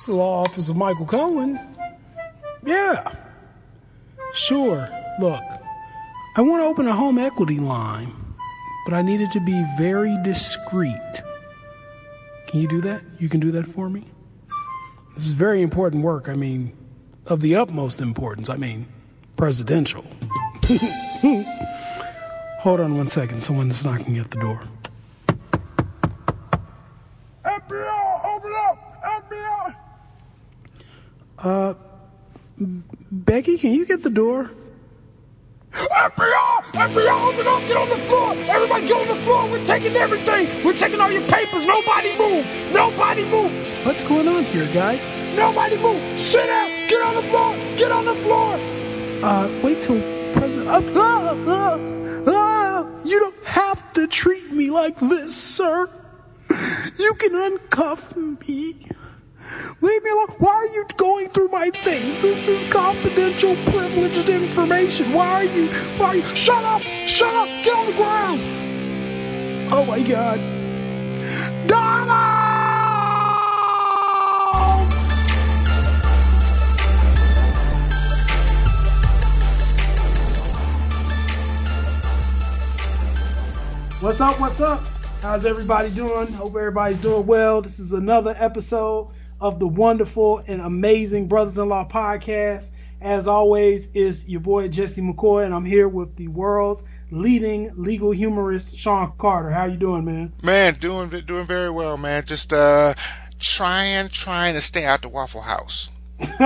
It's the law office of Michael Cohen. Yeah. Sure. Look, I want to open a home equity line, but I need it to be very discreet. Can you do that? You can do that for me? This is very important work. I mean, of the utmost importance. I mean, presidential. Hold on one second. Someone's knocking at the door. FBI, open up! FBI! Uh, Becky, can you get the door? FBI! FBI, open up! Get on the floor! Everybody get on the floor! We're taking everything! We're taking all your papers! Nobody move! Nobody move! What's going on here, guy? Nobody move! Sit down! Get on the floor! Get on the floor! Uh, wait till President. Uh, ah, ah, ah, you don't have to treat me like this, sir. You can uncuff me. Leave me alone. Why are you going through my things? This is confidential, privileged information. Why are you? Why are you? Shut up! Shut up! Get on the ground! Oh my God, Donna! What's up? What's up? How's everybody doing? Hope everybody's doing well. This is another episode of the wonderful and amazing Brothers in Law podcast. As always, it's your boy Jesse McCoy, and I'm here with the world's leading legal humorist, Sean Carter. How you doing, man? Man, doing doing very well, man. Just uh, trying trying to stay out the Waffle House.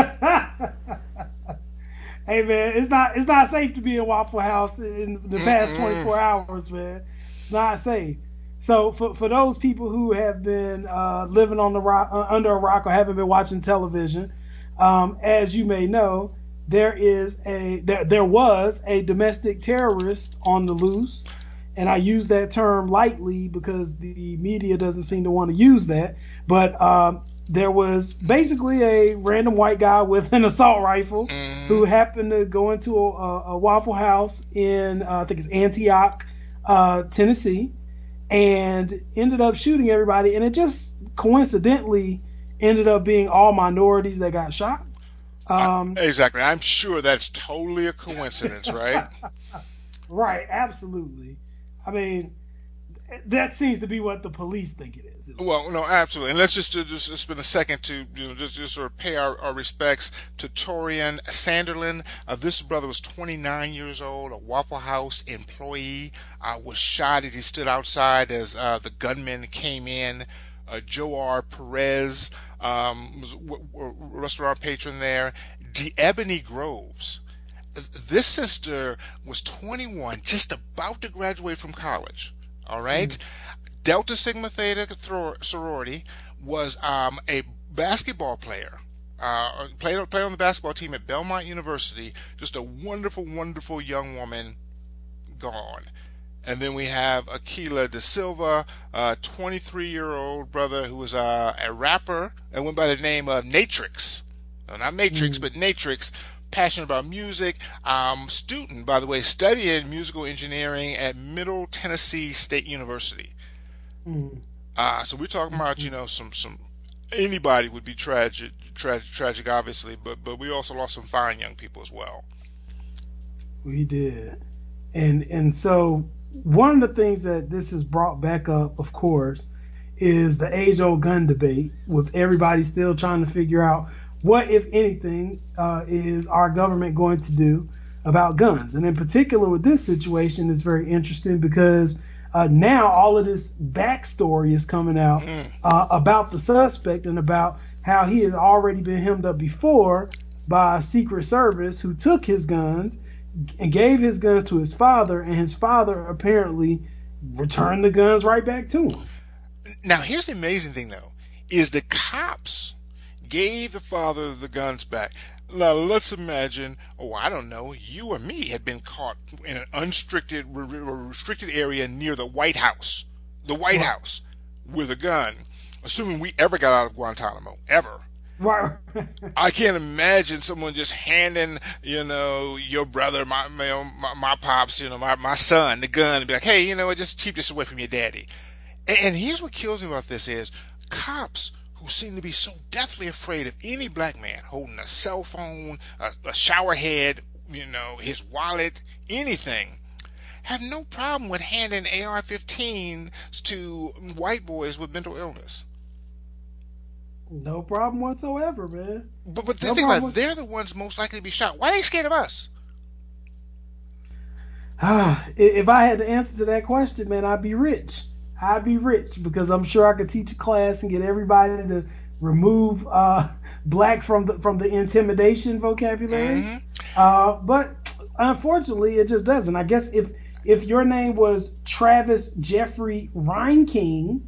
Hey man, it's not it's not safe to be in Waffle House in the past 24 hours, man. It's not safe. So for for those people who have been uh, living on the rock uh, under a rock or haven't been watching television, um, as you may know, there is a there there was a domestic terrorist on the loose, and I use that term lightly because the media doesn't seem to want to use that. But um, there was basically a random white guy with an assault rifle who happened to go into a, a, a Waffle House in uh, I think it's Antioch, uh, Tennessee, and ended up shooting everybody. And it just coincidentally ended up being all minorities that got shot. Um, Exactly. I'm sure that's totally a coincidence, right? right, absolutely. I mean, that seems to be what the police think it is. Well, no, absolutely. And let's just, just spend a second to you know, just, just sort of pay our, our respects to Taurean Sanderlin. Uh, this brother was 29 years old, a Waffle House employee, uh, was shot as he stood outside as uh, the gunman came in. Uh, Joe R. Perez um, was a restaurant patron there. Ebony Groves. This sister was 21, just about to graduate from college. All right? Delta Sigma Theta sorority was um, a basketball player. Uh, played played on the basketball team at Belmont University. Just a wonderful, wonderful young woman, gone. And then we have Akilah DaSilva, a 23 year old brother who was uh, a rapper and went by the name of Natrix. No, not Matrix, but Natrix. Passionate about music. Um, student, by the way, studying musical engineering at Middle Tennessee State University. Uh, so we're talking about, you know, some, some, anybody would be tragic, tragic, tragic, obviously, but, but we also lost some fine young people as well. We did. And and so one of the things that this has brought back up, of course, is the age old gun debate with everybody still trying to figure out what, if anything, uh, is our government going to do about guns. And in particular with this situation, it's very interesting because uh, now all of this backstory is coming out uh, about the suspect and about how he has already been hemmed up before by a Secret Service who took his guns and gave his guns to his father, and his father apparently returned the guns right back to him. Now, here's the amazing thing, though, is the cops gave the father the guns back. Now, let's imagine, oh, I don't know, you or me had been caught in an unrestricted, re- restricted area near the White House, the White House, with a gun, assuming we ever got out of Guantanamo, ever. Right. I can't imagine someone just handing, you know, your brother, my my, my, my pops, you know, my, my son, the gun, and be like, hey, you know what, just keep this away from your daddy. And, and here's what kills me about this is cops who seem to be so deathly afraid of any black man holding a cell phone, a, a shower head, you know, his wallet, anything, have no problem with handing AR-15s to white boys with mental illness. No problem whatsoever, man. But but No think about it, they're the ones most likely to be shot. Why are they scared of us? Ah, if I had the answer to that question, man, I'd be rich. I'd be rich because I'm sure I could teach a class and get everybody to remove uh, black from the from the intimidation vocabulary. Mhm. Uh, but unfortunately, it just doesn't. I guess if if your name was Travis Jeffrey Reinking,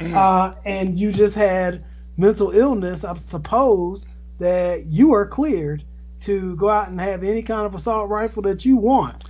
uh, and you just had mental illness, I suppose that you are cleared to go out and have any kind of assault rifle that you want.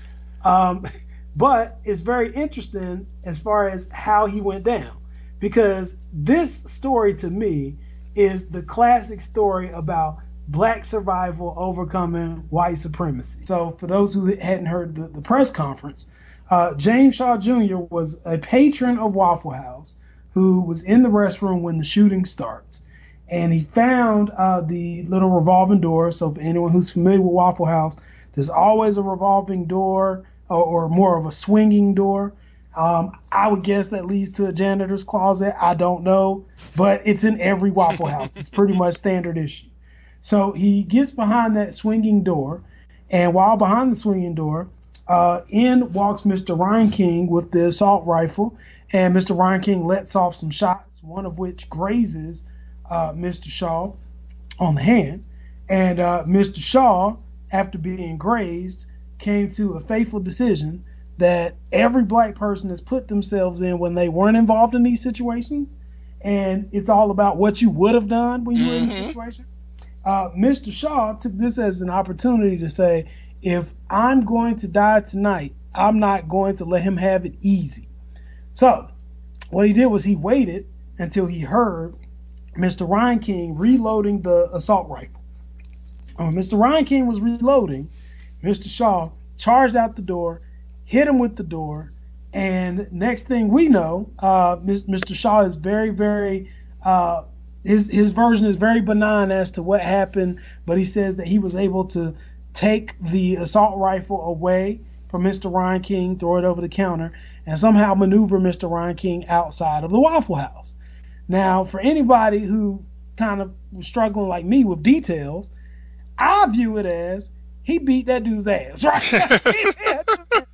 Um, but it's very interesting as far as how he went down, because this story to me is the classic story about black survival overcoming white supremacy. So, for those who hadn't heard the, the press conference, uh, James Shaw Jr. was a patron of Waffle House who was in the restroom when the shooting starts. And he found uh, the little revolving door. So, for anyone who's familiar with Waffle House, there's always a revolving door or, or more of a swinging door. Um, I would guess that leads to a janitor's closet. I don't know, but it's in every Waffle House. It's pretty much standard issue. So he gets behind that swinging door, and while behind the swinging door, uh, in walks Mr. Reinking with the assault rifle, and Mr. Reinking lets off some shots, one of which grazes uh, Mr. Shaw on the hand. And uh, Mr. Shaw, after being grazed, came to a faithful decision that every black person has put themselves in when they weren't involved in these situations. And it's all about what you would have done when you were in the Mhm. situation. Uh, Mr. Shaw took this as an opportunity to say, if I'm going to die tonight, I'm not going to let him have it easy. So, what he did was he waited until he heard Mr. Reinking reloading the assault rifle. When Mr. Reinking was reloading, Mr. Shaw charged out the door, hit him with the door, and next thing we know, uh, Mr. Shaw is very, very uh, his his version is very benign as to what happened, but he says that he was able to take the assault rifle away from Mr. Reinking, throw it over the counter, and somehow maneuver Mr. Reinking outside of the Waffle House. Now, for anybody who kind of was struggling like me with details, I view it as he beat that dude's ass, right?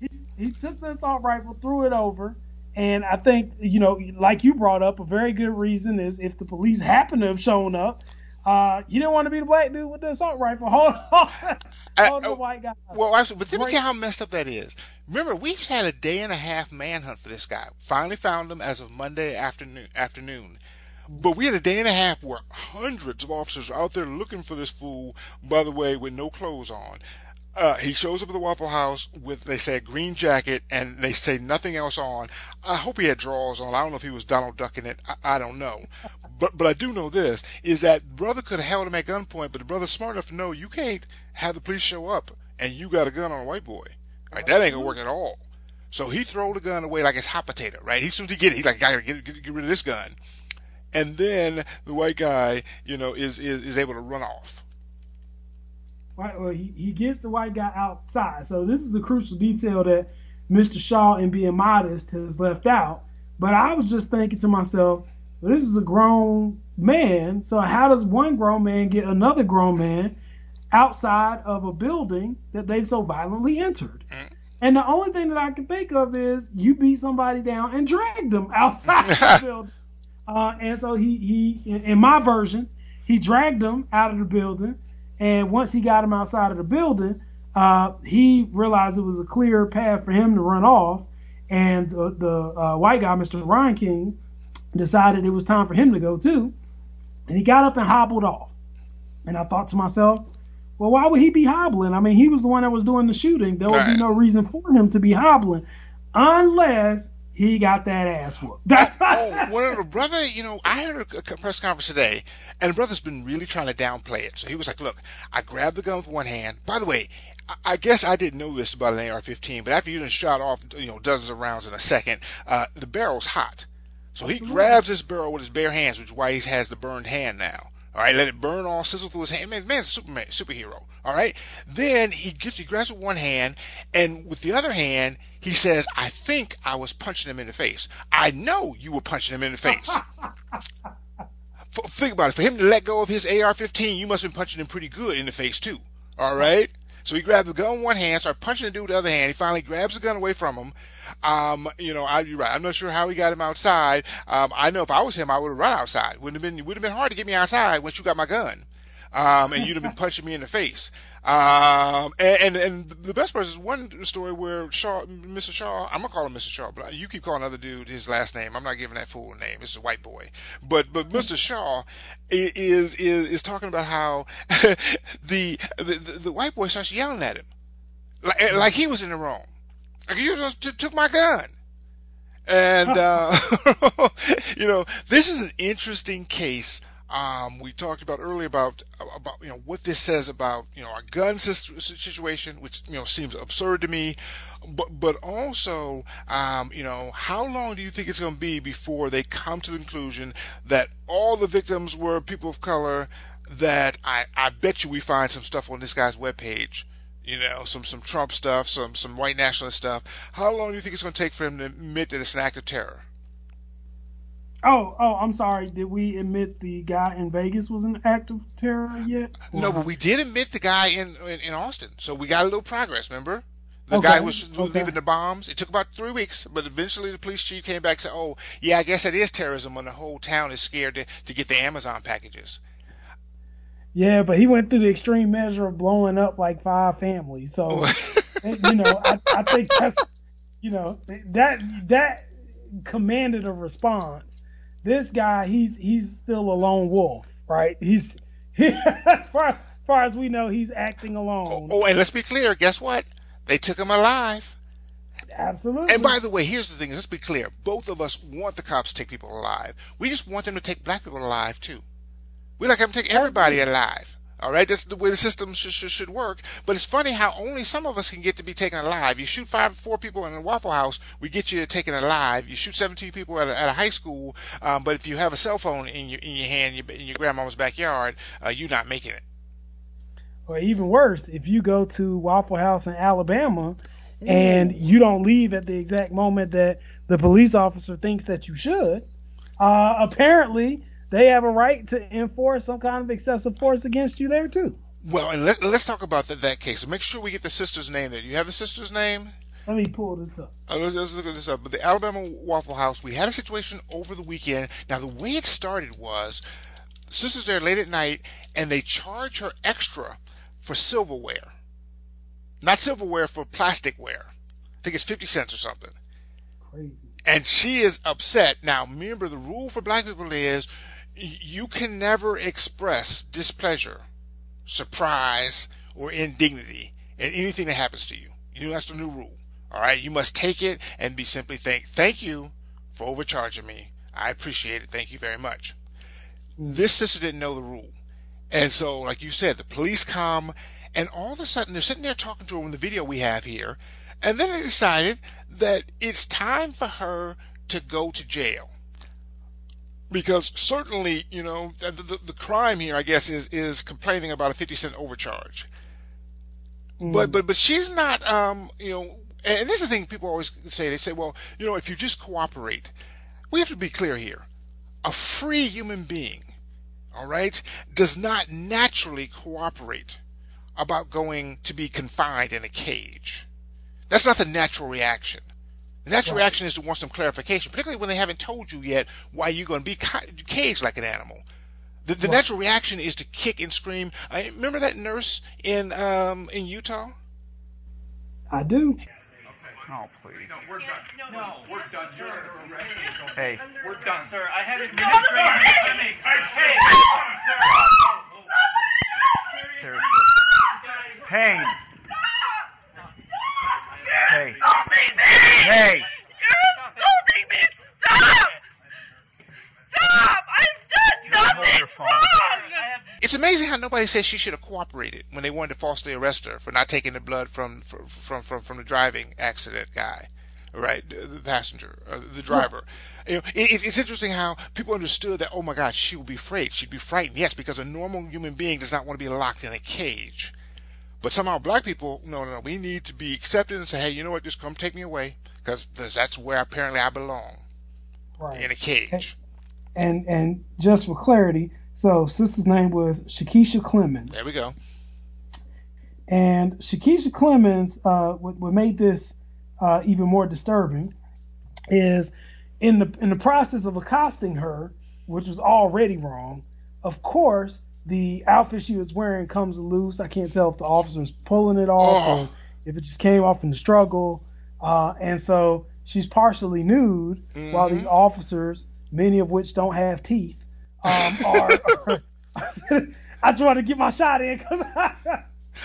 he, he took the assault rifle, threw it over, and I think, you know, like you brought up, a very good reason is if the police happen to have shown up, uh, you didn't want to be the black dude with the assault rifle. Hold on. I- Hold the oh, white guy. Well, actually, but let me tell you how messed up that is. Remember, we just had a day and a half manhunt for this guy. Finally found him as of Monday afternoon. Afternoon. But we had a day and a half where hundreds of officers are out there looking for this fool, by the way, with no clothes on. Uh, he shows up at the Waffle House with, they say, a green jacket, and they say nothing else on. I hope he had drawers on. I don't know if he was Donald Ducking it. I, I don't know. But but I do know this, is that brother could have held him at gunpoint, but the brother's smart enough to know you can't have the police show up and you got a gun on a white boy. Like, that ain't gonna work at all. So he throw the gun away like it's hot potato, right? He, soon as he get it, he's like, I gotta get, get, get rid of this gun. And then the white guy, you know, is, is, is able to run off. Right, well, he, he gets the white guy outside. So this is the crucial detail that Mr. Shaw, in being modest, has left out. But I was just thinking to myself, well, this is a grown man. So how does one grown man get another grown man outside of a building that they've so violently entered? Mm. And the only thing that I can think of is you beat somebody down and dragged them outside the building. Uh, and so he, he, in- my version, he dragged them out of the building. And once he got him outside of the building, uh, he realized it was a clear path for him to run off. And the, the uh, white guy, Mr. Reinking, decided it was time for him to go too. And he got up and hobbled off. And I thought to myself, well, why would he be hobbling? I mean, he was the one that was doing the shooting. There would Right. be no reason for him to be hobbling unless he got that ass whooped. That's Oh, well, the brother, you know, I heard a, press conference today, and the brother's been really trying to downplay it. So he was like, look, I grabbed the gun with one hand. By the way, I, guess I didn't know this about an AR-15, but after you done shot off, you know, dozens of rounds in a second, uh, the barrel's hot. So he grabs this barrel with his bare hands, which is why he has the burned hand now. All right, let it burn all, sizzle through his hand. Man, man's Superman, superhero. All right. Then he gets, he grabs with one hand, and with the other hand, he says, "I think I was punching him in the face. I know you were punching him in the face." think about it. For him to let go of his AR-15, you must have been punching him pretty good in the face too. All right. So he grabs the gun with one hand, started punching the dude with the other hand. He finally grabs the gun away from him. Um, you know, I, you're right. I'm not sure how he got him outside. Um, I know if I was him, I would have run outside. Wouldn't have been, would have been hard to get me outside once you got my gun. Um, and you'd have been punching me in the face. Um, and, and, and the best part is one story where Shaw, Mr. Shaw, I'm gonna call him Mr. Shaw, but you keep calling other dude his last name. I'm not giving that fool a name. It's a white boy. But, but Mr. Shaw is, is, is talking about how the, the, the white boy starts yelling at him. Like, like he was in the wrong. You just t- took my gun. And, uh, you know, this is an interesting case. Um, we talked about earlier about, about, you know, what this says about, you know, our gun situation, which, you know, seems absurd to me. But, but also, um, you know, how long do you think it's going to be before they come to the conclusion that all the victims were people of color? That I, I bet you we find some stuff on this guy's webpage you know, some some Trump stuff, some some white nationalist stuff. How long do you think it's going to take for him to admit that it's an act of terror? Oh, oh, I'm sorry. Did we admit the guy in Vegas was an act of terror yet? Or? No, but we did admit the guy in, in, in Austin. So we got a little progress. Remember? The okay. guy who was okay. leaving the bombs. It took about three weeks, but eventually the police chief came back and said, "Oh, yeah, I guess that is terrorism when the whole town is scared to, to get the Amazon packages." Yeah, but he went through the extreme measure of blowing up like five families. So, oh. you know, I, I think that's, you know, that that commanded a response. This guy, he's he's still a lone wolf, right? He's he, as far as far as we know, he's acting alone. Oh, oh, and let's be clear. Guess what? They took him alive. Absolutely. And by the way, here's the thing. Let's be clear. Both of us want the cops to take people alive. We just want them to take black people alive too. We like to take everybody alive. All right, that's the way the system should, should, should, work. But it's funny how only some of us can get to be taken alive. You shoot five, four people in a Waffle House, we get you taken alive. You shoot 17 people at a, at a high school, um, but if you have a cell phone in your in your hand in your grandmama's backyard, uh, you're not making it. Or even worse, if you go to Waffle House in Alabama and you don't leave at the exact moment that the police officer thinks that you should, uh, apparently they have a right to enforce some kind of excessive force against you there too. Well, and let, us talk about that, that case. Make sure we get the sister's name there. Do you have the sister's name? Let me pull this up. Uh, let's, let's, look at this up. But the Alabama Waffle House, we had a situation over the weekend. Now, the way it started was sisters there late at night, and they charge her extra for silverware. Not silverware for plasticware. I think it's 50 cents or something. Crazy. And she is upset. Now, remember, the rule for black people is you can never express displeasure, surprise, or indignity in anything that happens to you. You know, that's the new rule. All right. You must take it and be simply thank, thank you for overcharging me. I appreciate it. Thank you very much. This sister didn't know the rule. And so, like you said, the police come and all of a sudden they're sitting there talking to her in the video we have here. And then they decided that it's time for her to go to jail because certainly, you know, the, the, the, crime here, I guess, is is complaining about a fifty cent overcharge. Mm. But but but she's not, um, you know, and this is the thing people always say. They say, well, you know, if you just cooperate, we have to be clear here. A free human being, all right, does not naturally cooperate about going to be confined in a cage. That's not the natural reaction. The natural right. reaction is to want some clarification, particularly when they haven't told you yet why you're going to be caged like an animal. The, the right. natural reaction is to kick and scream. I remember that nurse in um, in Utah. I do. Oh, please. No, we're done. No, no, we're done. You're Hey. We're done. Sir, I had a minute training. Hey, Seriously. Pain. Hey. Hey. You're assaulting me. Stop. Stop. I've done nothing wrong. It's amazing how nobody says she should have cooperated when they wanted to falsely arrest her for not taking the blood from from from from, from the driving accident guy right? The the passenger, uh, the driver. You know, it, it- it's interesting how people understood that. Oh my God, she would be afraid. She'd be frightened. Yes, because a normal human being does not want to be locked in a cage. But somehow black people, no, no, no. We need to be accepted and say, hey, you know what? Just come take me away, because that's where apparently I belong Right. in a cage. And and just for clarity, so sister's name was Chikesia Clemons. There we go. And Chikesia Clemons, uh, what, what made this uh, even more disturbing is in the in the process of accosting her, which was already wrong. Of course, the outfit she was wearing comes loose. I can't tell if the officer was pulling it off Oh. or if it just came off in the struggle. Uh, and so she's partially nude while these officers, many of which don't have teeth, um, are. I just wanted to get my shot in because.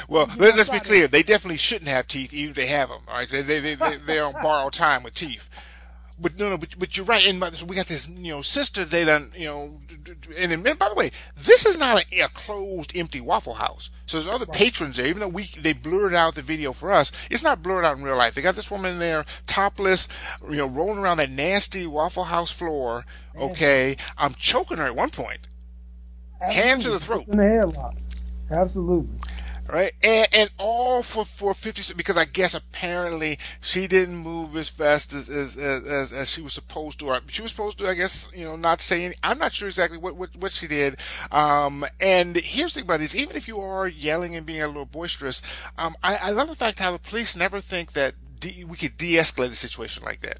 Well, let, us be clear. They definitely shouldn't have teeth, even if they have them. All right, they they they, they on borrowed time with teeth. But no, no, but, but you're right. And we got this, you know, sister. They done, uh, you know, and, and by the way, this is not a, a closed, empty Waffle House. So there's other patrons there. Even though we they blurred out the video for us, it's not blurred out in real life. They got this woman there, topless, you know, rolling around that nasty Waffle House floor. Okay, I'm choking her at one point. Hand to the throat. In the headlock. Absolutely. Right? And, and all for for fifty cents because I guess apparently she didn't move as fast as as, as as she was supposed to. Or she was supposed to, I guess, you know, not say. Any, I'm not sure exactly what what, what she did. Um, and here's the thing about this: even if you are yelling and being a little boisterous, um, I, I love the fact how the police never think that de- we could de-escalate a situation like that.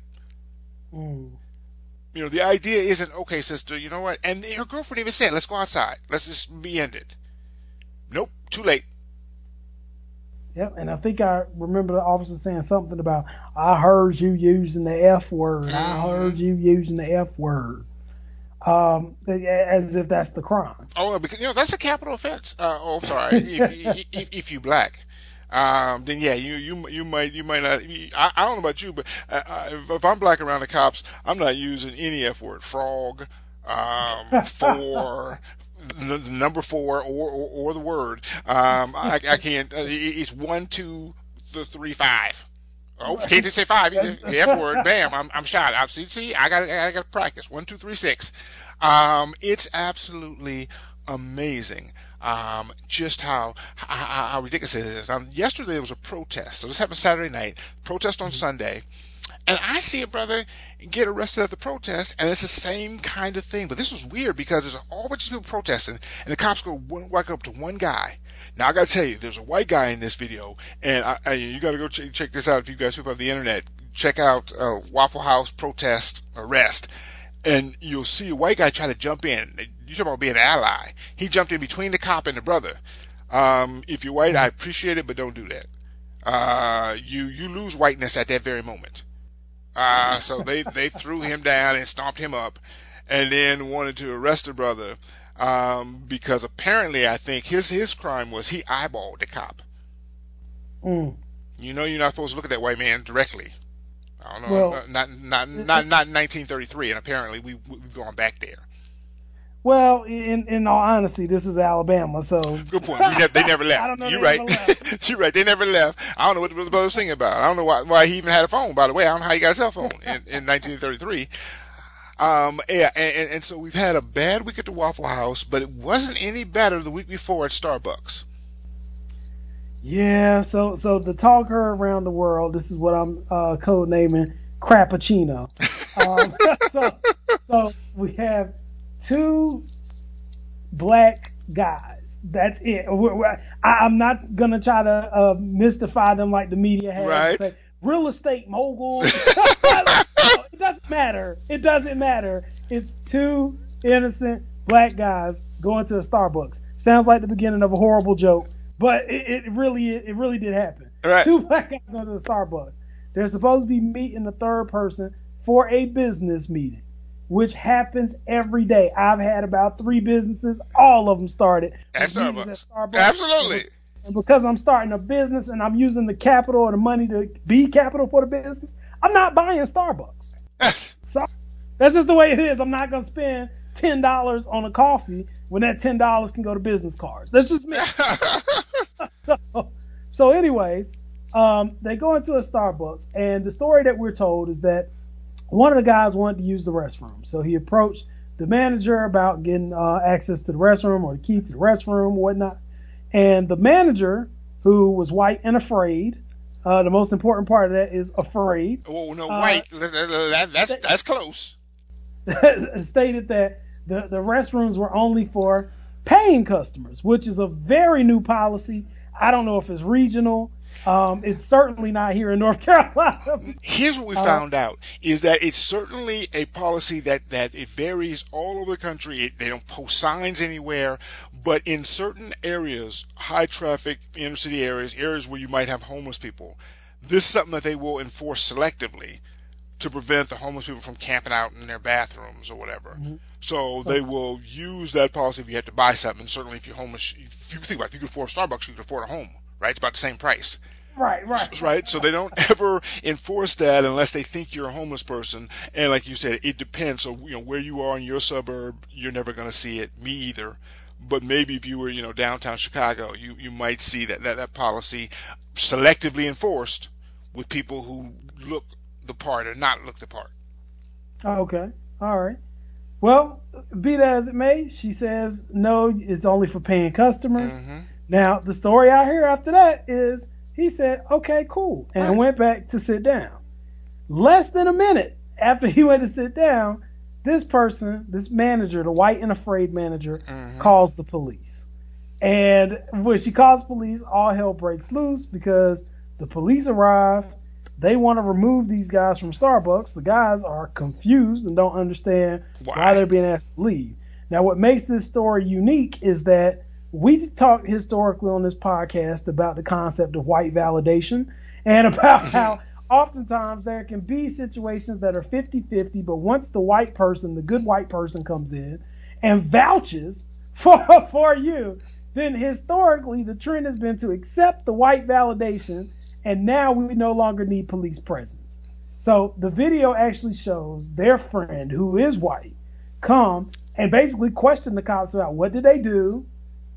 Mm. You know, the idea isn't okay, sister. You know what? And her girlfriend even said, "Let's go outside. Let's just be ended." Nope, too late. Yep. And I think I remember the officer saying something about, I heard you using the F word. I Mhm. heard you using the F word. Um, as if that's the crime. Oh, because you know that's a capital offense. Uh, oh, I'm sorry. if, if, if you black, um, then yeah, you you you might you might not. I, I don't know about you, but uh, uh, if, if I'm black around the cops, I'm not using any f word. Frog, um, four. The the number four or, or, or the word. Um, I, I can't. Uh, it's one, two, th- three, five. Oh, can't just say five. The F word, bam, I'm, I'm shot. I see, see, I got, I got to practice. One, two, three, six. Um, it's absolutely amazing. Um, just how, how, how ridiculous it is. Now, yesterday there was a protest. So this happened Saturday night. Protest on Sunday. And I see a brother get arrested at the protest, and it's the same kind of thing. But this was weird because there's a whole bunch of people protesting, and the cops go one, walk up to one guy. Now I gotta tell you, there's a white guy in this video, and I, I, you gotta go ch- check this out if you guys people have the internet. Check out uh, Waffle House protest arrest, and you'll see a white guy try to jump in. You talk about being an ally. He jumped in between the cop and the brother. Um, if you're white, I appreciate it, but don't do that. Uh, you you lose whiteness at that very moment. Uh, so they, they threw him down and stomped him up and then wanted to arrest the brother. Um, because apparently I think his, his crime was he eyeballed the cop. Mm. You know, you're not supposed to look at that white man directly. I don't know. Well- not, not, not, not in 1933. And apparently we, we've gone back there. Well, in in all honesty, this is Alabama, so Good point. Never, they never left. I don't know You're right. You're right. They never left. I don't know what the brother was singing about. I don't know why, why he even had a phone, by the way. I don't know how he got a cell phone in, in 1933. Um, yeah, and, and, and so we've had a bad week at the Waffle House, but it wasn't any better the week before at Starbucks. yeah. So so the talker around the world. This is what I'm uh, code naming Crappuccino. um, so so we have two black guys. That's it. We're- we're- I, I'm not gonna try to uh, mystify them like the media has. Right. Say, Real estate mogul. it doesn't matter. It doesn't matter. It's two innocent black guys going to a Starbucks. Sounds like the beginning of a horrible joke, but it, it really it really did happen. Right. Two black guys going to a Starbucks. They're supposed to be meeting the third person for a business meeting, which happens every day. I've had about three businesses. All of them started At with meetings Starbucks. Starbucks. Absolutely. And because I'm starting a business and I'm using the capital or the money to be capital for the business, I'm not buying Starbucks. So that's just the way it is. I'm not gonna spend ten dollars on a coffee when that ten dollars can go to business cards. That's just me. so, so anyways, um, they go into a Starbucks, and the story that we're told is that one of the guys wanted to use the restroom, so he approached the manager about getting uh, access to the restroom or the key to the restroom or whatnot. And the manager, who was white and afraid, uh, the most important part of that is afraid. Oh no, Uh, white. That- that- that's that's close. stated that the, the restrooms were only for paying customers, which is a very new policy. I don't know if it's regional. Um, it's certainly not here in North Carolina. Here's what we Uh, found out is that it's certainly a policy that, that it varies all over the country. It, they don't post signs anywhere, but in certain areas, high traffic inner city areas, areas where you might have homeless people, this is something that they will enforce selectively to prevent the homeless people from camping out in their bathrooms or whatever. So they will use that policy if you have to buy something. Certainly, if you're homeless, if you think about it, if you could afford Starbucks, you could afford a home, right? It's about the same price right, right. right? So they don't ever enforce that unless they think you're a homeless person. And like you said, it depends. So you know where you are in your suburb, you're never going to see it. Me either. But maybe if you were, you know, downtown Chicago, you, you might see that, that that policy selectively enforced with people who look the part or not look the part. Okay. All right. Well, be that as it may, she says no, it's only for paying customers. Mm-hmm. Now, the story I hear after that is he said, okay, cool, and Right. went back to sit down. Less than a minute after he went to sit down, this person, this manager, the white and afraid manager, mm-hmm. calls the police. And when she calls police, all hell breaks loose because the police arrive. They want to remove these guys from Starbucks. The guys are confused and don't understand Why? why they're being asked to leave. Now, what makes this story unique is that we talked historically on this podcast about the concept of white validation and about how oftentimes there can be situations that are 50 50, but once the white person, the good white person, comes in and vouches for, for you, then historically the trend has been to accept the white validation, and now we no longer need police presence. So the video actually shows their friend, who is white, come and basically question the cops about what did they do,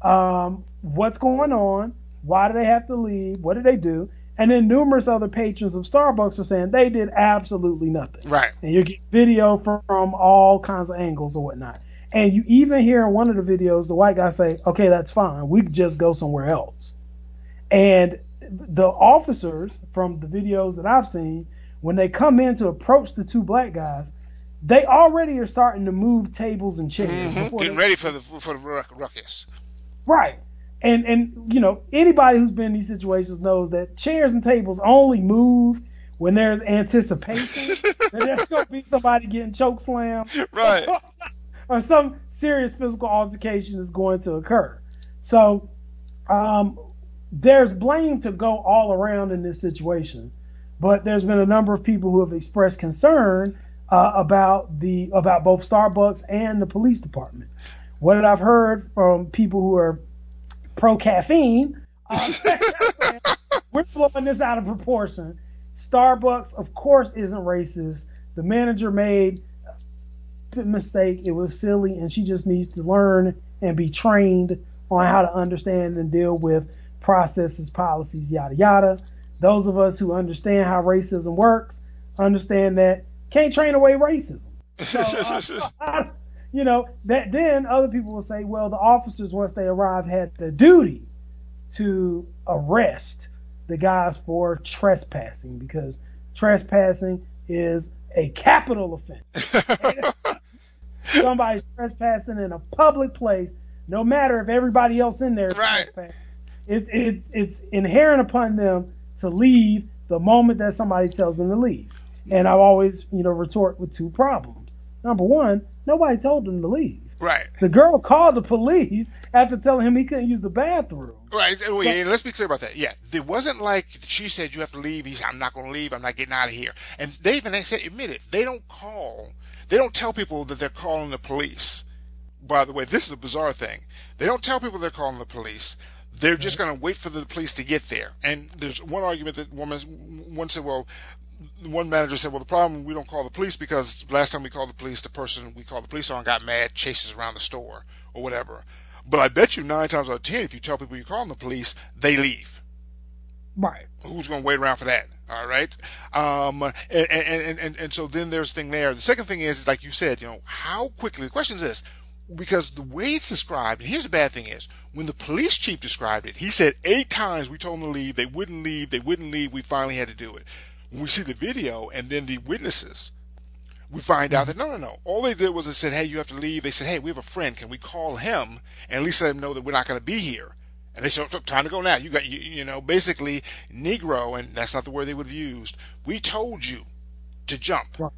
um, what's going on, why do they have to leave, what did they do, and then numerous other patrons of Starbucks are saying they did absolutely nothing. Right. And you get video from, from all kinds of angles or whatnot. And you even hear in one of the videos the white guy say, "Okay, that's fine. We could just go somewhere else." And the officers from the videos that I've seen, when they come in to approach the two black guys, they already are starting to move tables and chairs. before Getting they- ready for the for the ruckus. Right. And and you know, anybody who's been in these situations knows that chairs and tables only move when there's anticipation that there's gonna be somebody getting choke slammed. Right. or some serious physical altercation is going to occur. So um, there's blame to go all around in this situation, but there's been a number of people who have expressed concern uh, about the about both Starbucks and the police department. What I've heard from people who are pro caffeine, uh, we're blowing this out of proportion. Starbucks, of course, isn't racist. The manager made a mistake. It was silly, and she just needs to learn and be trained on how to understand and deal with processes, policies, yada yada. Those of us who understand how racism works understand that can't train away racism. So, uh, you know that then other people will say, well, the officers once they arrived had the duty to arrest the guys for trespassing because trespassing is a capital offense. Somebody's trespassing in a public place, no matter if everybody else in there is Right. trespassing. It's it's it's inherent upon them to leave the moment that somebody tells them to leave. And I've always, you know, retort with two problems. Number one, nobody told him to leave. Right. The girl called the police after telling him he couldn't use the bathroom. Right. Yeah, let's be clear about that. Yeah. It wasn't like she said you have to leave. He said, I'm not going to leave. I'm not getting out of here. And they even said, admit it. They don't call. They don't tell people that they're calling the police. By the way, this is a bizarre thing. They don't tell people they're calling the police. They're just mm-hmm. going to wait for the police to get there. And there's one argument that woman, one said, well, one manager said, well, the problem, we don't call the police because last time we called the police, the person we called the police on got mad, chases around the store or whatever. But I bet you nine times out of ten, if you tell people you're calling the police, they leave. Right. Who's going to wait around for that? All right. Um, and, and, and, and, so then there's the thing there. The second thing is, like you said, you know, how quickly, the question is this, because the way it's described, and here's the bad thing is, when the police chief described it, he said eight times we told them to leave, they wouldn't leave, they wouldn't leave, we finally had to do it. When we see the video and then the witnesses, we find out that no, no, no. All they did was they said, hey, you have to leave. They said, hey, we have a friend. Can we call him and at least let him know that we're not going to be here? And they said, oh, time to go now. You got, you, you know, basically Negro, and that's not the word they would have used. We told you to jump. Right.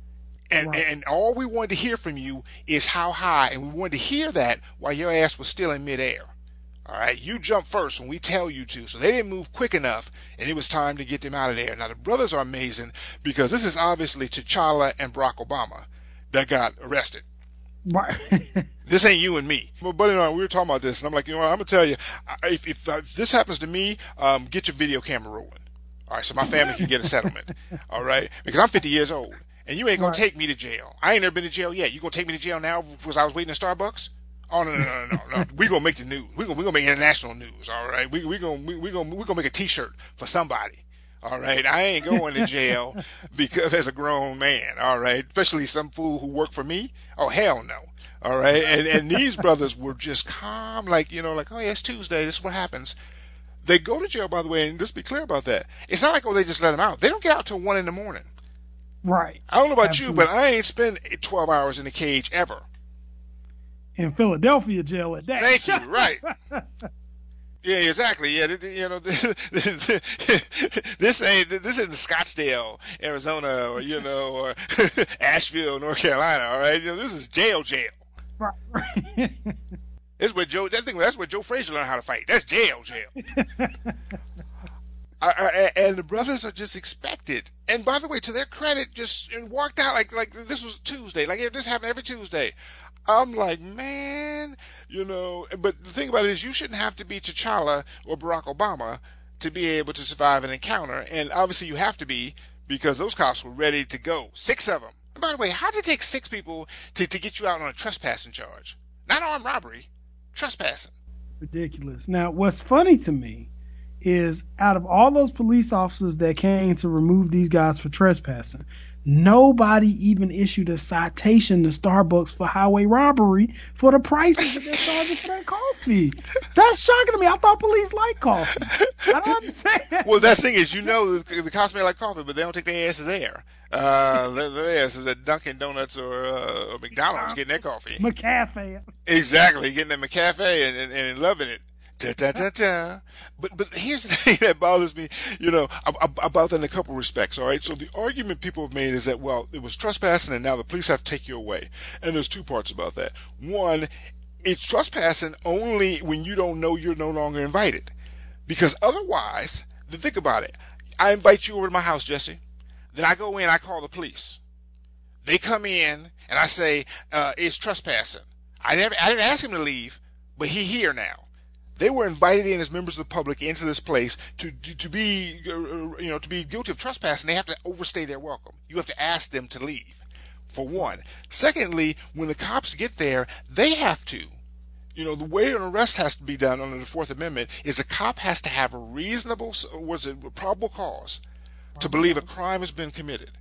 And, Right. and all we wanted to hear from you is how high, and we wanted to hear that while your ass was still in midair. All right, you jump first when we tell you to. So they didn't move quick enough, and it was time to get them out of there. Now the brothers are amazing because this is obviously T'Challa and Barack Obama that got arrested. Right. This ain't you and me. My buddy and I, we were talking about this, and I'm like, you know what, I'm gonna tell you, if, if, uh, if this happens to me, um, get your video camera rolling. All right, so my family can get a settlement. All right, because I'm 50 years old, and you ain't gonna Right. take me to jail. I ain't never been to jail yet. You gonna take me to jail now because I was waiting at Starbucks? Oh no no no no no! We gonna make the news. We gonna we gonna make international news. All right. We we gonna we, we gonna we gonna make a T-shirt for somebody. All right. I ain't going to jail because as a grown man. All right. Especially some fool who worked for me. Oh hell no. All right. And and these brothers were just calm, like you know, like oh yeah, it's Tuesday. This is what happens. They go to jail, by the way, and just be clear about that. It's not like oh they just let them out. They don't get out till one in the morning. right. I don't know about Absolutely. you, but I ain't spent 12 hours in a cage ever. In Philadelphia jail at that. Thank you. Right. Yeah, exactly. Yeah, you know, this ain't this isn't Scottsdale, Arizona, or you know, or Asheville, North Carolina. All right, you know, this is jail, jail. Right. right. That's where Joe. That thing. That's where Joe Frazier learned how to fight. That's jail, jail. I, I, and the brothers are just expected. And by the way, to their credit, just and walked out like like this was Tuesday. Like if this happened every Tuesday. I'm like, man, you know. But the thing about it is, you shouldn't have to be T'Challa or Barack Obama to be able to survive an encounter. And obviously, you have to be because those cops were ready to go. Six of them. And by the way, how did it take six people to, to get you out on a trespassing charge? Not armed robbery, trespassing. Ridiculous. Now, what's funny to me is out of all those police officers that came to remove these guys for trespassing, nobody even issued a citation to Starbucks for highway robbery for the prices that they're charging for that coffee. That's shocking to me. I thought police like coffee. I don't understand. Well, that's the thing is, you know, the, the cops may like coffee, but they don't take their asses there. Uh, their, their asses at Dunkin' Donuts or, uh, or McDonald's getting their coffee. McCafe. Exactly, getting them a cafe and, and, and loving it. Da, da, da, da. But but here's the thing that bothers me, you know, ab- ab- about that in a couple respects. All right, so the argument people have made is that well, it was trespassing, and now the police have to take you away. And there's two parts about that. One, it's trespassing only when you don't know you're no longer invited, because otherwise, then think about it. I invite you over to my house, Jesse. Then I go in, I call the police. They come in and I say, uh, it's trespassing. I never, I didn't ask him to leave, but he here now. They were invited in as members of the public into this place to to, to be, uh, you know, to be guilty of trespassing. They have to overstay their welcome. You have to ask them to leave, for one. Secondly, when the cops get there, they have to. You know, the way an arrest has to be done under the Fourth Amendment is a cop has to have a reasonable, was it probable cause, to believe a crime has been committed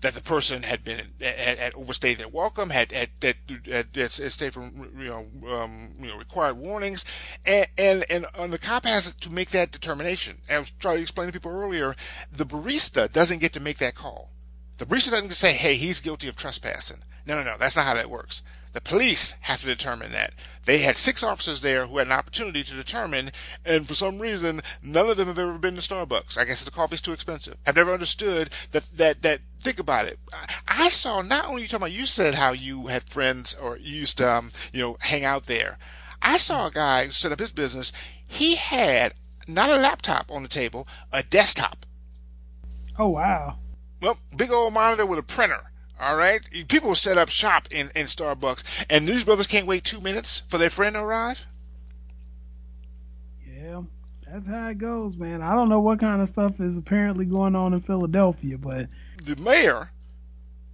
that the person had been had, had overstayed their welcome, had had had, had, had stayed from you know um, you know required warnings, and and and, and the cop has to make that determination. I was trying to explain to people earlier, the barista doesn't get to make that call. The barista doesn't get to say, "Hey, he's guilty of trespassing." No, no, no, that's not how that works. The police have to determine that. They had six officers there who had an opportunity to determine, and for some reason, none of them have ever been to Starbucks. I guess the coffee's too expensive. I've never understood that, that, that, think about it. I, I saw, not only you talking about, you said how you had friends or you used to, um, you know, hang out there. I saw a guy set up his business. He had not a laptop on the table, a desktop. Oh wow. Well, big old monitor with a printer. All right, people set up shop in, in Starbucks, and these brothers can't wait two minutes for their friend to arrive. Yeah, that's how it goes, man. I don't know what kind of stuff is apparently going on in Philadelphia, but The mayor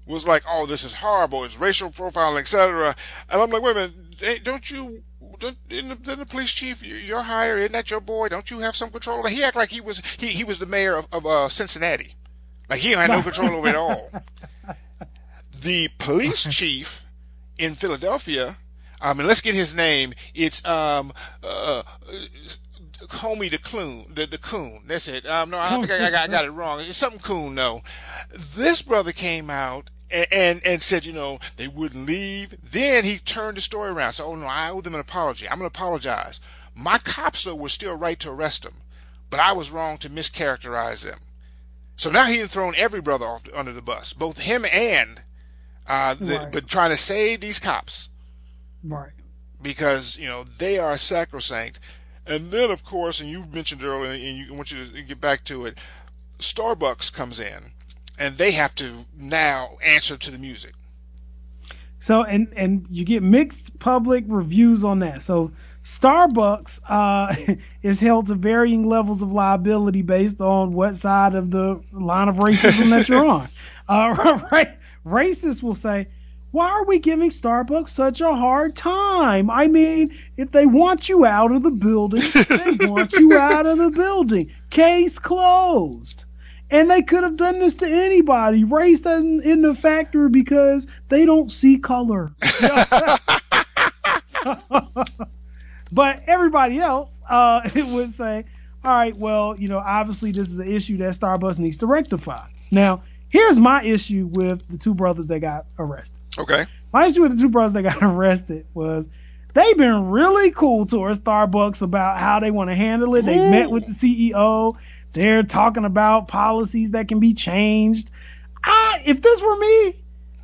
was like, "Oh, this is horrible. It's racial profiling, etc." And I'm like, "Wait a minute, eh, don't you? Don't, isn't the, the police chief you're higher? Isn't that your boy? Don't you have some control over? He act like he was he, he was the mayor of, of uh, Cincinnati, like he had no control over it all. The police chief in Philadelphia. I mean, let's get his name. It's um uh, homie the coon, the, the coon. That's it. Um, no, I don't think I, I, got, I got it wrong. It's something coon though. This brother came out and, and and said, you know, they wouldn't leave. Then he turned the story around. So, oh no, I owe them an apology. I'm gonna apologize. My cops though were still right to arrest him, but I was wrong to mischaracterize them. So now he had thrown every brother off under the bus, both him and uh, the, Right. but trying to save these cops Right. because you know they are sacrosanct. And then, of course, and you mentioned earlier, and you I want you to get back to it. Starbucks comes in, and they have to now answer to the music. So and and you get mixed public reviews on that. So Starbucks uh, is held to varying levels of liability based on what side of the line of racism that you're on. Uh, right, racists will say, "Why are we giving Starbucks such a hard time? I mean, if they want you out of the building, they want you out of the building. Case closed." And they could have done this to anybody. Race doesn't in the factor because they don't see color. but everybody else uh, would say, all right, well, you know, obviously this is an issue that Starbucks needs to rectify. Now, here's my issue with the two brothers that got arrested. Okay. My issue with the two brothers that got arrested was they've been really cool towards Starbucks about how they want to handle it. They met with the CEO. They're talking about policies that can be changed. I, if this were me,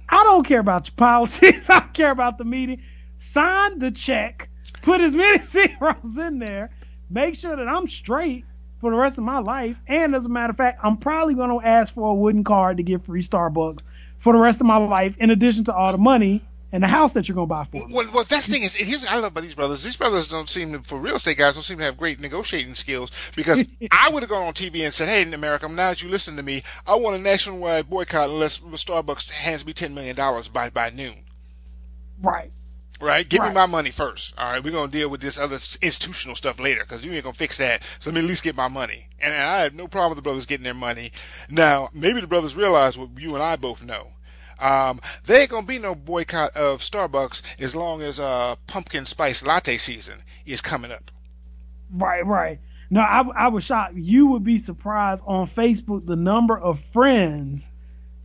I don't care about your policies. I don't care about the meeting. Sign the check. Put as many zeros in there. Make sure that I'm straight for the rest of my life. And as a matter of fact, I'm probably going to ask for a wooden card to get free Starbucks for the rest of my life, in addition to all the money and the house that you're going to buy for me. Well, well, that's the thing is, here's what I love about these brothers. These brothers don't seem to, for real estate guys, don't seem to have great negotiating skills. Because I would have gone on TV and said, "Hey, in America, now that you listen to me, I want a nationwide boycott unless Starbucks hands me ten million dollars by by noon." Right. Right? Give Right. me my money first. All right, we're gonna deal with this other institutional stuff later because you ain't gonna fix that. So let me at least get my money. And I have no problem with the brothers getting their money. Now, maybe the brothers realize what you and I both know. Um, there ain't gonna be no boycott of Starbucks as long as uh, pumpkin spice latte season is coming up. Right, right. No, I, I was shocked. You would be surprised on Facebook the number of friends,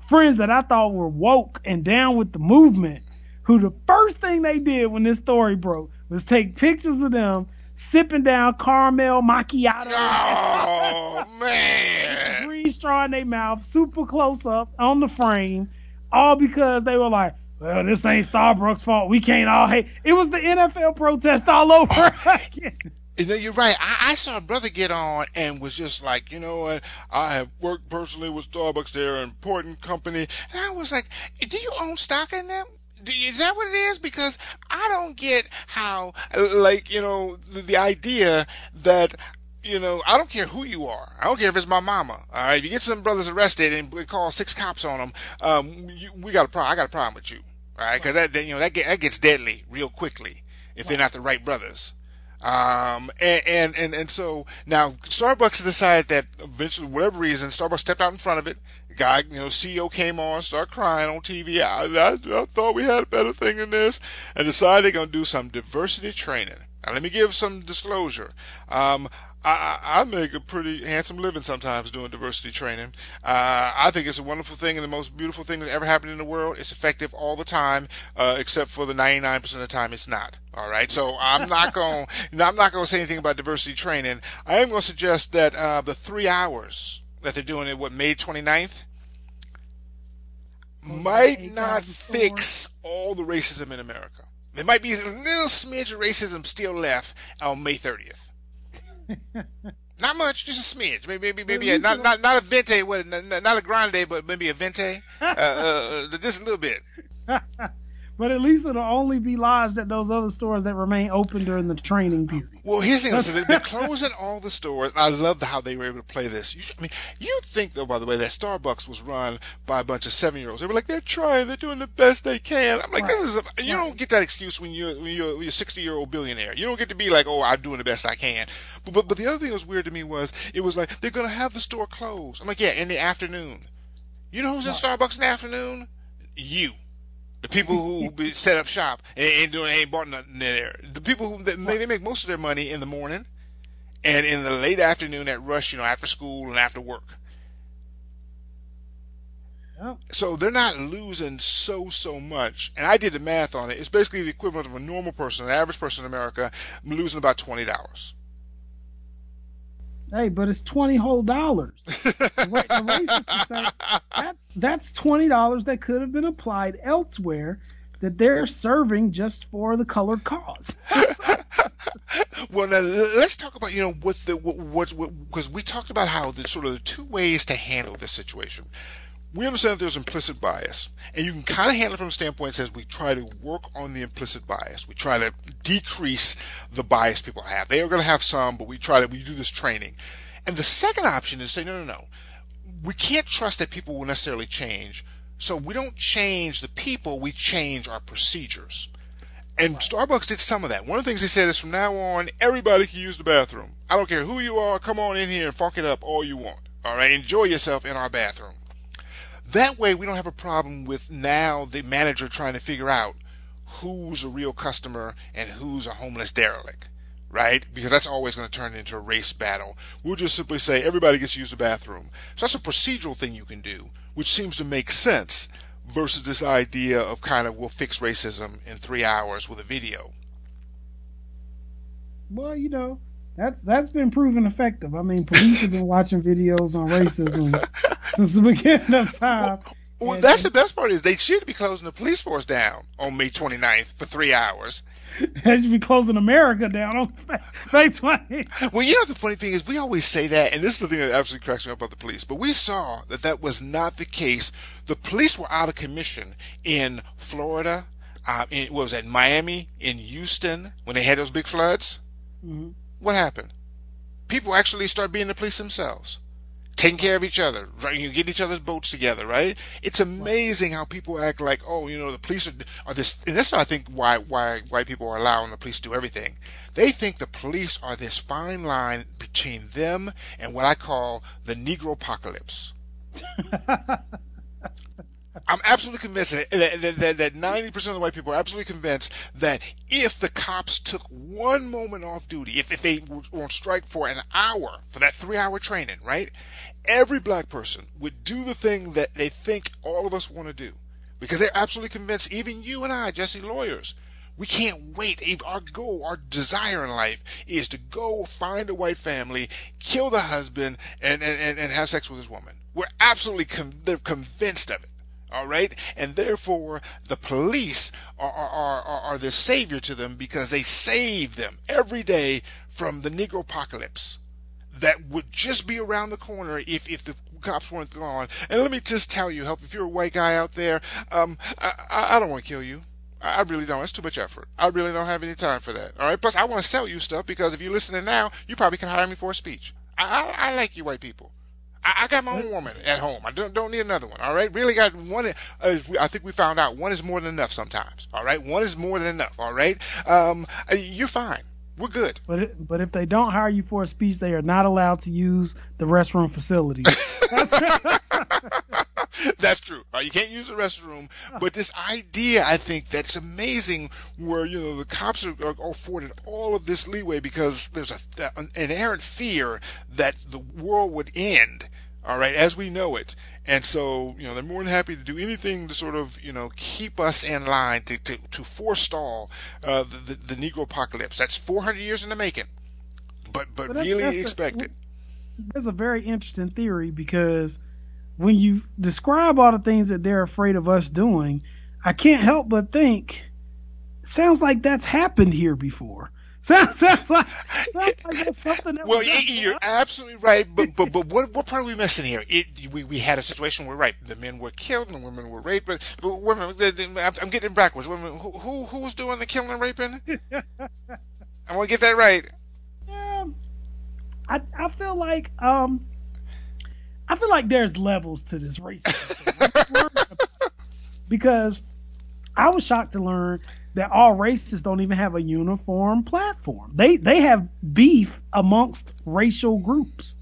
friends that I thought were woke and down with the movement, who the first thing they did when this story broke was take pictures of them sipping down caramel macchiato, Oh man! green straw in their mouth, super close up on the frame, all because they were like, well, this ain't Starbucks' fault. We can't all hate. It was the NFL protest all over oh. again. You know, you're right. I, I saw a brother get on and was just like, you know what? I have worked personally with Starbucks. They're an important company. And I was like, do you own stock in them? Is that what it is? Because I don't get how, like, you know, the, the idea that, you know, I don't care who you are. I don't care if it's my mama. All right. If you get some brothers arrested and we call six cops on them, um, you, we got a problem. I got a problem with you. All right. Cause that, that, you know, that, get, that gets deadly real quickly if they're not the right brothers. Um, and, and, and, and so now Starbucks decided that eventually, whatever reason, Starbucks stepped out in front of it. Guy, you know, CEO came on, started crying on TV. I, I, I thought we had a better thing than this and decided they're going to do some diversity training. Now, let me give some disclosure. Um, I, I I make a pretty handsome living sometimes doing diversity training. Uh, I think it's a wonderful thing and the most beautiful thing that ever happened in the world. It's effective all the time, uh, except for the 99% of the time it's not. All right. So I'm not going, I'm not going to say anything about diversity training. I am going to suggest that, uh, the three hours that they're doing it, what, May 29th? Might not fix all the racism in America. There might be a little smidge of racism still left on May 30th. not much, just a smidge. Maybe, maybe, maybe a, not, not, not a venti, not, a grande, but maybe a venti. Uh, uh, just a little bit. But at least it'll only be lodged at those other stores that remain open during the training period. Well, here's the thing. So they're closing all the stores. I love how they were able to play this. You, I mean, you think though, by the way, that Starbucks was run by a bunch of seven-year-olds. They were like, they're trying, they're doing the best they can. I'm like, Right. this is. A, you don't get that excuse when you're when you're, you're a 60-year-old billionaire. You don't get to be like, oh, I'm doing the best I can. But, but but the other thing that was weird to me was it was like they're gonna have the store closed. I'm like, yeah, in the afternoon. You know who's in Starbucks in the afternoon? You. The people who be set up shop and ain't doing ain't bought nothing there. The people who that they make most of their money in the morning and in the late afternoon at rush, you know, after school and after work. So they're not losing so so much. And I did the math on it. It's basically the equivalent of a normal person, an average person in America, losing about twenty dollars. Hey, but it's twenty whole dollars. the the racist would say that's that's twenty dollars that could have been applied elsewhere that they're serving just for the colored cause. Well, now let's talk about you know what the what because we talked about how the sort of the two ways to handle this situation. We understand that there's implicit bias, and you can kind of handle it from the standpoint that says we try to work on the implicit bias. We try to decrease the bias people have. They are going to have some, but we try to we do this training. And the second option is say no, no, no. We can't trust that people will necessarily change, so we don't change the people. We change our procedures. And Starbucks did some of that. One of the things they said is from now on, everybody can use the bathroom. I don't care who you are, come on in here and fuck it up all you want. All right, enjoy yourself in our bathroom. That way, we don't have a problem with now the manager trying to figure out who's a real customer and who's a homeless derelict, right? Because that's always going to turn into a race battle. We'll just simply say everybody gets to use the bathroom. So that's a procedural thing you can do, which seems to make sense versus this idea of kind of we'll fix racism in three hours with a video. well, you know, that's that's been proven effective. I mean, police have been watching videos on racism since the beginning of time. Well, And- that's the best part is they should be closing the police force down on May 29th for three hours. They should be closing America down on May 20. Well, you know the funny thing is we always say that, and this is the thing that absolutely cracks me up about the police. But we saw that that was not the case. The police were out of commission in Florida. Uh, in, what was that? Miami, in Houston, when they had those big floods. Mhm. What happened? People actually start being the police themselves, taking care of each other, right? You get each other's boats together, right? It's amazing how people act like, oh, you know, the police are, are this, and that's not, I think, why why why people are allowing the police to do everything. They think the police are this fine line between them and what I call the Negro apocalypse. I'm absolutely convinced that, that, that, that 90% of the white people are absolutely convinced that if the cops took one moment off duty, if, if they were on strike for an hour, for that three hour training, right? Every black person would do the thing that they think all of us want to do. Because they're absolutely convinced, even you and I, Jesse, lawyers, we can't wait. Our goal, our desire in life is to go find a white family, kill the husband, and, and, and have sex with his woman. We're absolutely con- they're convinced of it. All right, and therefore the police are, are, are, are the savior to them because they save them every day from the Negro apocalypse that would just be around the corner if, if the cops weren't gone. And let me just tell you, help if you're a white guy out there, um, I, I, don't want to kill you. I I really don't. It's too much effort. I really don't have any time for that. All right. Plus, I want to sell you stuff because if you're listening now, you probably can hire me for a speech. I, I, I like you, white people. I, I got my own woman at home. I don't don't need another one. All right. Really got one. Uh, I think we found out one is more than enough sometimes. All right. One is more than enough. All right. Um, uh, you're fine. We're good. But but if they don't hire you for a speech, they are not allowed to use the restroom facilities. That's true. Uh, you can't use the restroom, but this idea, I think, that's amazing. Where you know the cops are, are afforded all of this leeway because there's a, an inherent fear that the world would end. All right, as we know it, and so you know they're more than happy to do anything to sort of you know keep us in line to to, to forestall uh, the, the the Negro apocalypse. That's 400 years in the making, but but, But really that's a- it. That's a very interesting theory because when you describe all the things that they're afraid of us doing, I can't help but think sounds like that's happened here before. Sounds, sounds like sounds like that's something that Well, was y- done. you're absolutely right, but but but what what part are we missing here? It, we we had a situation where right, the men were killed and the women were raped, but, but women, the, the, I'm, getting backwards. Women, who who who was doing the killing and raping? I want to get that right. Um, I I feel like um, I feel like there's levels to this racism because I was shocked to learn that all races don't even have a uniform platform. They they have beef amongst racial groups.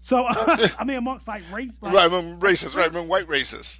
So I mean amongst like race like, Right, among racist, right, among white racists.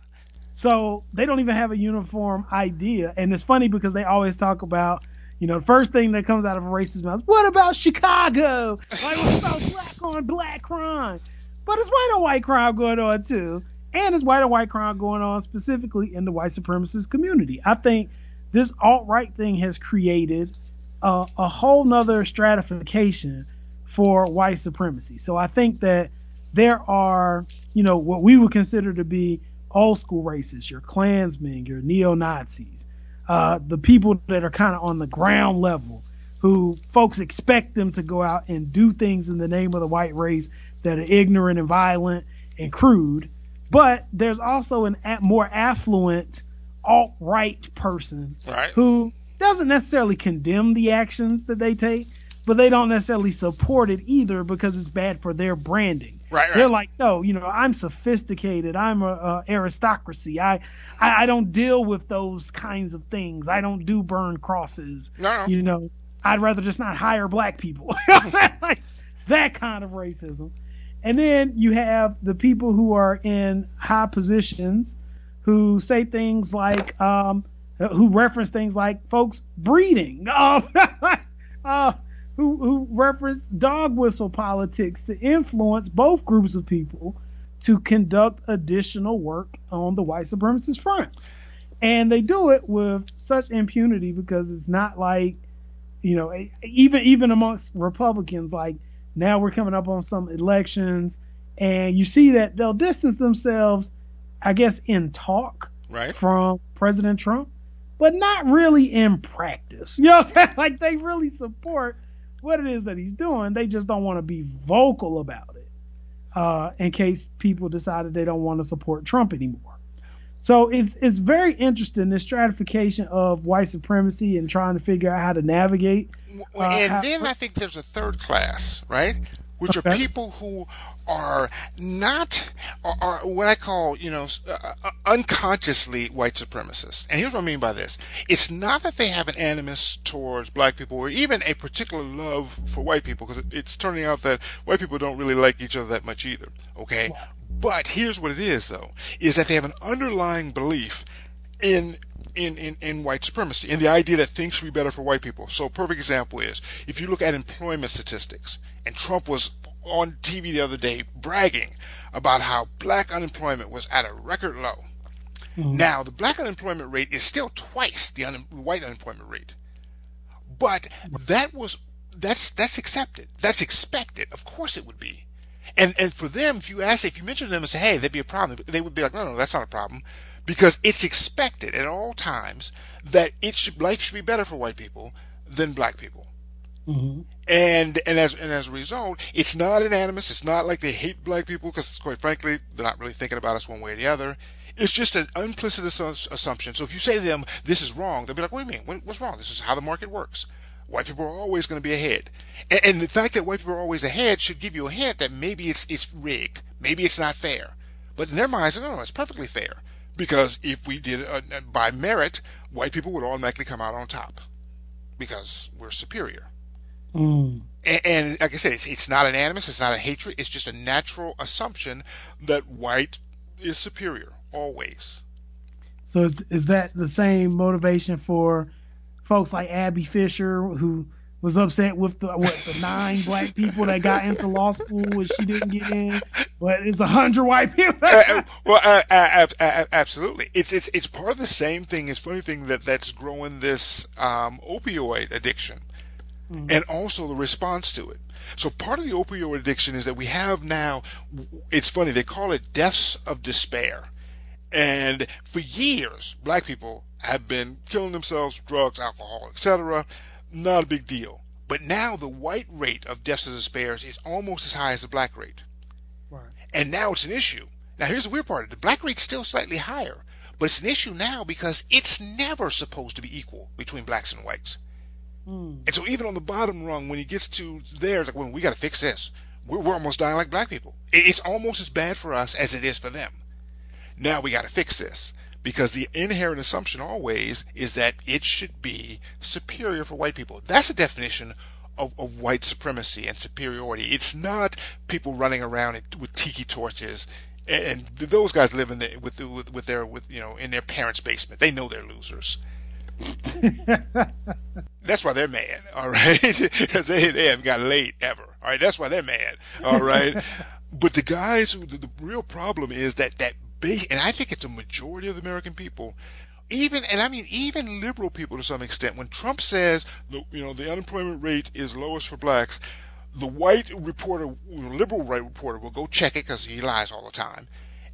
so they don't even have a uniform idea. And it's funny because they always talk about, you know, the first thing that comes out of a racist mouth, what about Chicago? Like, what about black on black crime? But it's white on white crime going on too. And it's white on white crime going on specifically in the white supremacist community. I think this alt right thing has created a, a whole nother stratification for white supremacy. So I think that there are, you know, what we would consider to be old school racists, your Klansmen, your neo Nazis, uh, the people that are kind of on the ground level, who folks expect them to go out and do things in the name of the white race that are ignorant and violent and crude. But there's also an a- more affluent alt right person Right. who doesn't necessarily condemn the actions that they take, but they don't necessarily support it either because it's bad for their branding. Right, right. They're like, no, you know, I'm sophisticated. I'm a, a aristocracy. I, I I don't deal with those kinds of things. I don't do burn crosses. No. You know, I'd rather just not hire black people. like that kind of racism. And then you have the people who are in high positions who say things like, um, who reference things like folks breeding, um, uh, who, who reference dog whistle politics to influence both groups of people to conduct additional work on the white supremacist front. And they do it with such impunity because it's not like, you know, even even amongst Republicans, like now we're coming up on some elections, and you see that they'll distance themselves, I guess, in talk Right. from President Trump, but not really in practice. You know what I'm saying? Like they really support what it is that he's doing. They just don't want to be vocal about it uh, in case people decided they don't want to support Trump anymore. So it's it's very interesting this stratification of white supremacy and trying to figure out how to navigate. Uh, and how- then I think there's a third class, right? Which are people who are not, are, are what I call, you know, uh, uh, unconsciously white supremacists. And here's what I mean by this. It's not that they have an animus towards black people or even a particular love for white people, because it, it's turning out that white people don't really like each other that much either, okay? But here's what it is, though, is that they have an underlying belief in in, in, in white supremacy, in the idea that things should be better for white people. So, a perfect example is if you look at employment statistics, and Trump was on TV the other day bragging about how black unemployment was at a record low. Mm-hmm. Now, the black unemployment rate is still twice the un- white unemployment rate, but that was that's that's accepted. That's expected. Of course, it would be. And and for them, if you ask, if you mention to them and say, "Hey, that'd be a problem," they would be like, "No, no, that's not a problem," because it's expected at all times that it should life should be better for white people than black people. Mm-hmm. And and as and as a result, it's not an animus. It's not like they hate black people because, quite frankly, they're not really thinking about us one way or the other. It's just an implicit assumption. So if you say to them, "This is wrong," they'll be like, "What do you mean? What's wrong? This is how the market works. White people are always going to be ahead." And, and the fact that white people are always ahead should give you a hint that maybe it's it's rigged. Maybe it's not fair. But in their minds, no, no, it's perfectly fair because if we did it by merit, white people would automatically come out on top because we're superior. And, and like I said, it's, it's not an animus, it's not a hatred, it's just a natural assumption that white is superior, always. So is is that the same motivation for folks like Abby Fisher who was upset with the what the nine black people that got into law school and she didn't get in, but it's a hundred white people. Uh, uh, well, uh, uh, uh, absolutely. It's it's it's part of the same thing. It's funny thing that that's growing this um, opioid addiction, Mm. and also the response to it. So part of the opioid addiction is that we have now. It's funny they call it deaths of despair, and for years black people have been killing themselves, drugs, alcohol, etc. Not a big deal. But now the white rate of deaths of despair is almost as high as the black rate. Right. And now it's an issue. Now here's the weird part. The black rate's still slightly higher, but it's an issue now because it's never supposed to be equal between blacks and whites. And so even on the bottom rung, when he gets to there, it's like, well, we got to fix this. We're, we're almost dying like black people. It's almost as bad for us as it is for them. Now we got to fix this because the inherent assumption always is that it should be superior for white people. That's the definition of, of white supremacy and superiority. It's not people running around with tiki torches. And and those guys live in the, with, with with their with you know in their parents' basement. They know they're losers. That's why they're mad, all right? Because they, they haven't got laid ever, all right? That's why they're mad, all right? but the guys who, the, the real problem is that, that big, and I think it's a majority of the American people, even, and I mean, even liberal people to some extent, when Trump says, the, you know, the unemployment rate is lowest for blacks, the white reporter, liberal right reporter will go check it because he lies all the time.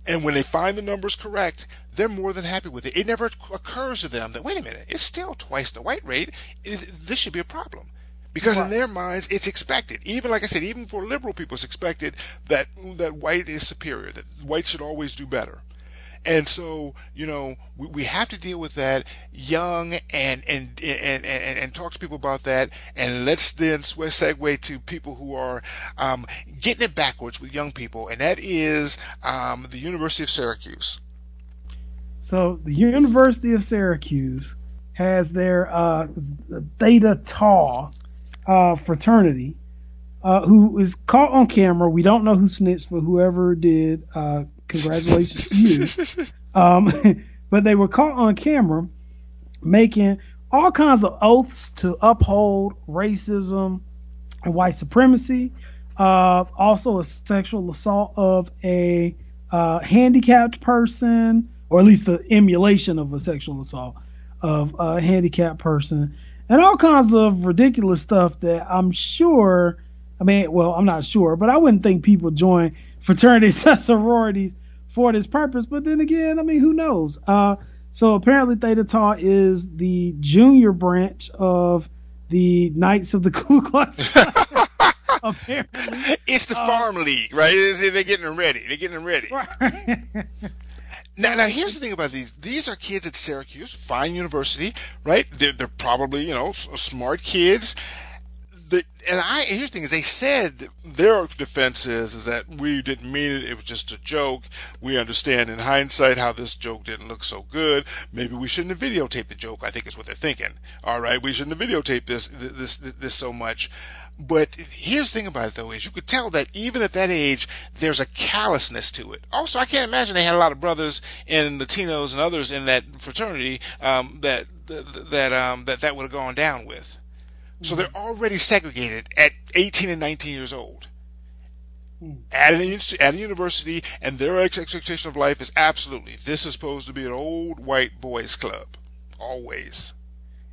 And when they find the numbers correct, they're more than happy with it. It never occurs to them that, wait a minute, it's still twice the white rate. This should be a problem. Because in their minds, it's expected. Even, like I said, even for liberal people, it's expected that, that white is superior, that white should always do better. And so, you know, we, we have to deal with that young and, and, and, and, and talk to people about that. And let's then segue to people who are, um, getting it backwards with young people. And that is, um, the University of Syracuse. So the University of Syracuse has their uh, Theta Tau uh, fraternity, uh, who is caught on camera. We don't know who snitched, but whoever did, uh, congratulations to you. Um, but they were caught on camera making all kinds of oaths to uphold racism and white supremacy. Uh, also, a sexual assault of a uh, handicapped person, or at least the emulation of a sexual assault of a handicapped person, and all kinds of ridiculous stuff that I'm sure. I mean, well, I'm not sure, but I wouldn't think people join fraternities and sororities for this purpose. But then again, I mean, who knows? Uh, so apparently, Theta Tau is the junior branch of the Knights of the Ku Klux. Klan. apparently, It's the farm league, right? It's- They're getting them ready. They're getting them ready. Now, now here's the thing about these. These are kids at Syracuse, fine university, right? They're, they're probably, you know, s- smart kids. The, and I, here's the thing is they said their defense is, is that we didn't mean it. It was just a joke. We understand in hindsight how this joke didn't look so good. Maybe we shouldn't have videotaped the joke. I think is what they're thinking. All right. We shouldn't have videotaped this, this, this, so much. But here's the thing about it though is you could tell that even at that age, there's a callousness to it. Also, I can't imagine they had a lot of brothers and Latinos and others in that fraternity, um, that, that, that, um, that, that would have gone down with. So they're already segregated at 18 and 19 years old. At, an, at a university, and their expectation of life is absolutely this is supposed to be an old white boys club, always.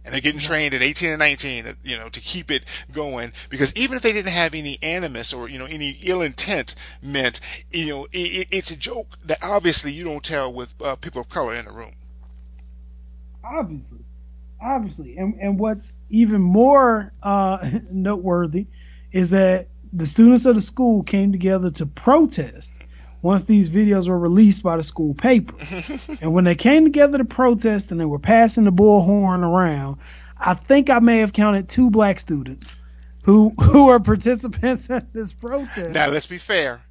And they're getting trained at 18 and 19, uh, you know, to keep it going. Because even if they didn't have any animus or, you know, any ill intent meant, you know, it, it's a joke that obviously you don't tell with uh, people of color in the room. obviously, obviously, and and what's even more uh, noteworthy is that the students of the school came together to protest once these videos were released by the school paper. and when they came together to protest and they were passing the bullhorn around, I think I may have counted two black students who who are participants in this protest. Now, let's be fair.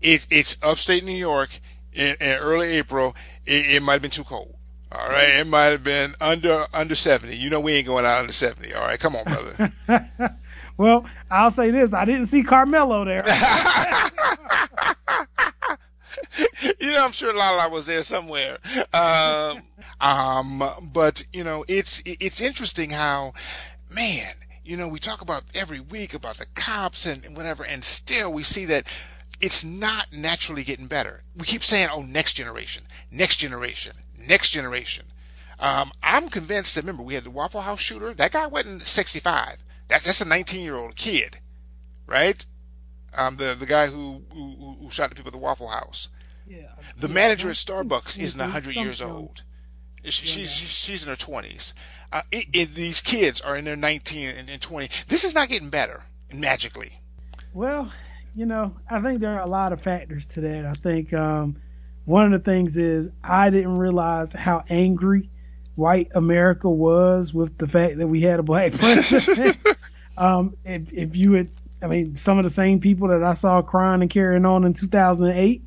It, it's upstate New York in, in early April. It, it might have been too cold. All right, it might have been under under seventy. You know we ain't going out under seventy. All right, come on, brother. well, I'll say this: I didn't see Carmelo there. you know, I'm sure Lala was there somewhere. Um, um, but you know, it's it's interesting how, man, you know, we talk about every week about the cops and whatever, and still we see that it's not naturally getting better. We keep saying, "Oh, next generation, next generation, next generation." Um, I'm convinced that remember we had the Waffle House shooter. That guy wasn't 65. That's that's a 19 year old kid, right? Um, the the guy who, who who shot the people at the Waffle House. yeah, The manager at Starbucks isn't Mhm. 100 years old. She, she's she's in her 20s. Uh, it, it, these kids are in their 19 and, and 20. This is not getting better magically. Well, you know, I think there are a lot of factors to that. I think um, one of the things is I didn't realize how angry white America was with the fact that we had a black president. um, if, if you had, I mean, some of the same people that I saw crying and carrying on in 2008,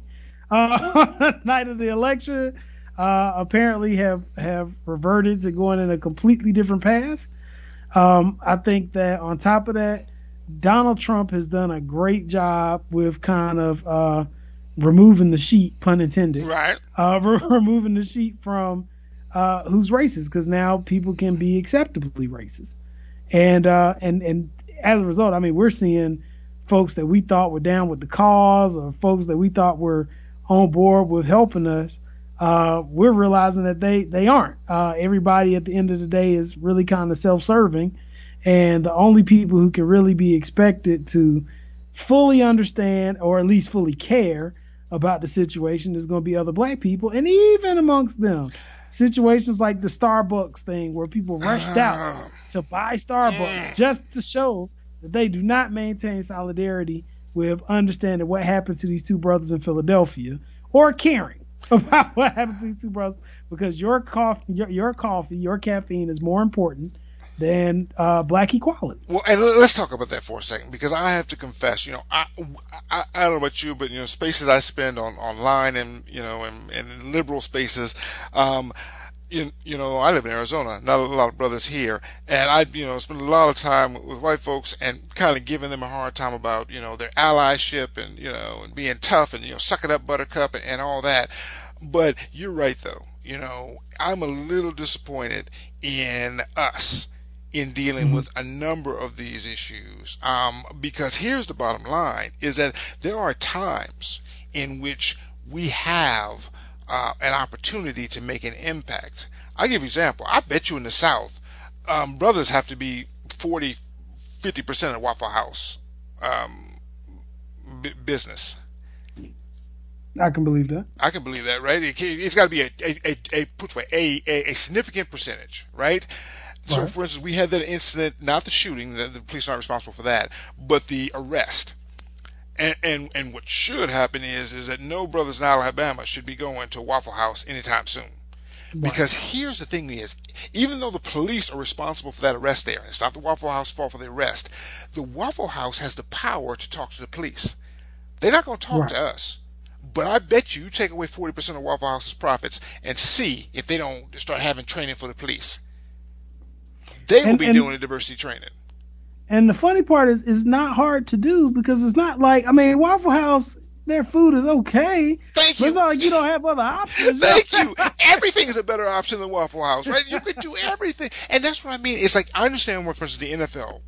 uh, night of the election, uh, apparently have have reverted to going in a completely different path. Um, I think that on top of that, Donald Trump has done a great job with kind of uh, removing the sheet, pun intended, Right. uh, re- removing the sheet from uh, who's racist, because now people can be acceptably racist, and uh, and and as a result, I mean, we're seeing folks that we thought were down with the cause, or folks that we thought were on board with helping us. Uh, we're realizing that they they aren't. Uh, everybody at the end of the day is really kind of self-serving, and the only people who can really be expected to fully understand or at least fully care about the situation There's going to be other black people, and even amongst them, situations like the Starbucks thing where people rushed uh-huh. out to buy Starbucks just to show that they do not maintain solidarity with understanding what happened to these two brothers in Philadelphia or caring about what happened to these two brothers because your coffee, your, your coffee, your caffeine is more important than uh, black equality. Well, and let's talk about that for a second because I have to confess, you know, I, I, I don't know about you, but you know, spaces I spend on online and you know, and, and liberal spaces, um, you, you know, I live in Arizona, not a lot of brothers here, and I, you know, spend a lot of time with white folks and kind of giving them a hard time about, you know, their allyship and, you know, and being tough and, you know, suck it up buttercup and, and all that. But you're right though, you know, I'm a little disappointed in us in dealing with a number of these issues. Um, because here's the bottom line is that there are times in which we have uh, an opportunity to make an impact. I'll give you an example. I bet you in the South, um, brothers have to be 40, 50% of Waffle House um, b- business. I can believe that. I can believe that, right? It, has got to be a a a, a, put away, a, a, a significant percentage, right? So, Right. for instance, we had that incident, not the shooting, the, the police aren't responsible for that, but the arrest. And, and and what should happen is is that no brothers in Alabama should be going to Waffle House anytime soon. Because here's the thing is, even though the police are responsible for that arrest there, and it's not the Waffle House fault for the arrest, the Waffle House has the power to talk to the police. They're not going to talk to us. But I bet you, you take away 40% of Waffle House's profits and see if they don't start having training for the police. They will And- be and- doing the diversity training. And the funny part is, it's not hard to do because it's not like I mean, Waffle House, their food is okay. Thank you. it's not like you don't have other options. Thank you. Everything is a better option than Waffle House, right? You could do everything, and that's what I mean. It's like I understand what, for instance, the NFL,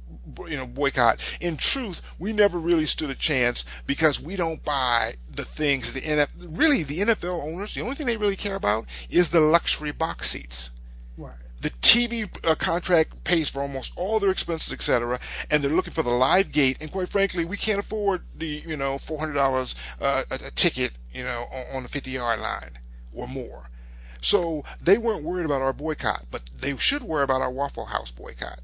you know, boycott. In truth, we never really stood a chance because we don't buy the things the NFL. Really, the NFL owners, the only thing they really care about is the luxury box seats. The TV uh, contract pays for almost all their expenses, etc., and they're looking for the live gate. And quite frankly, we can't afford the you know four hundred dollars uh, a, a ticket, you know, on, on the fifty yard line or more. So they weren't worried about our boycott, but they should worry about our Waffle House boycott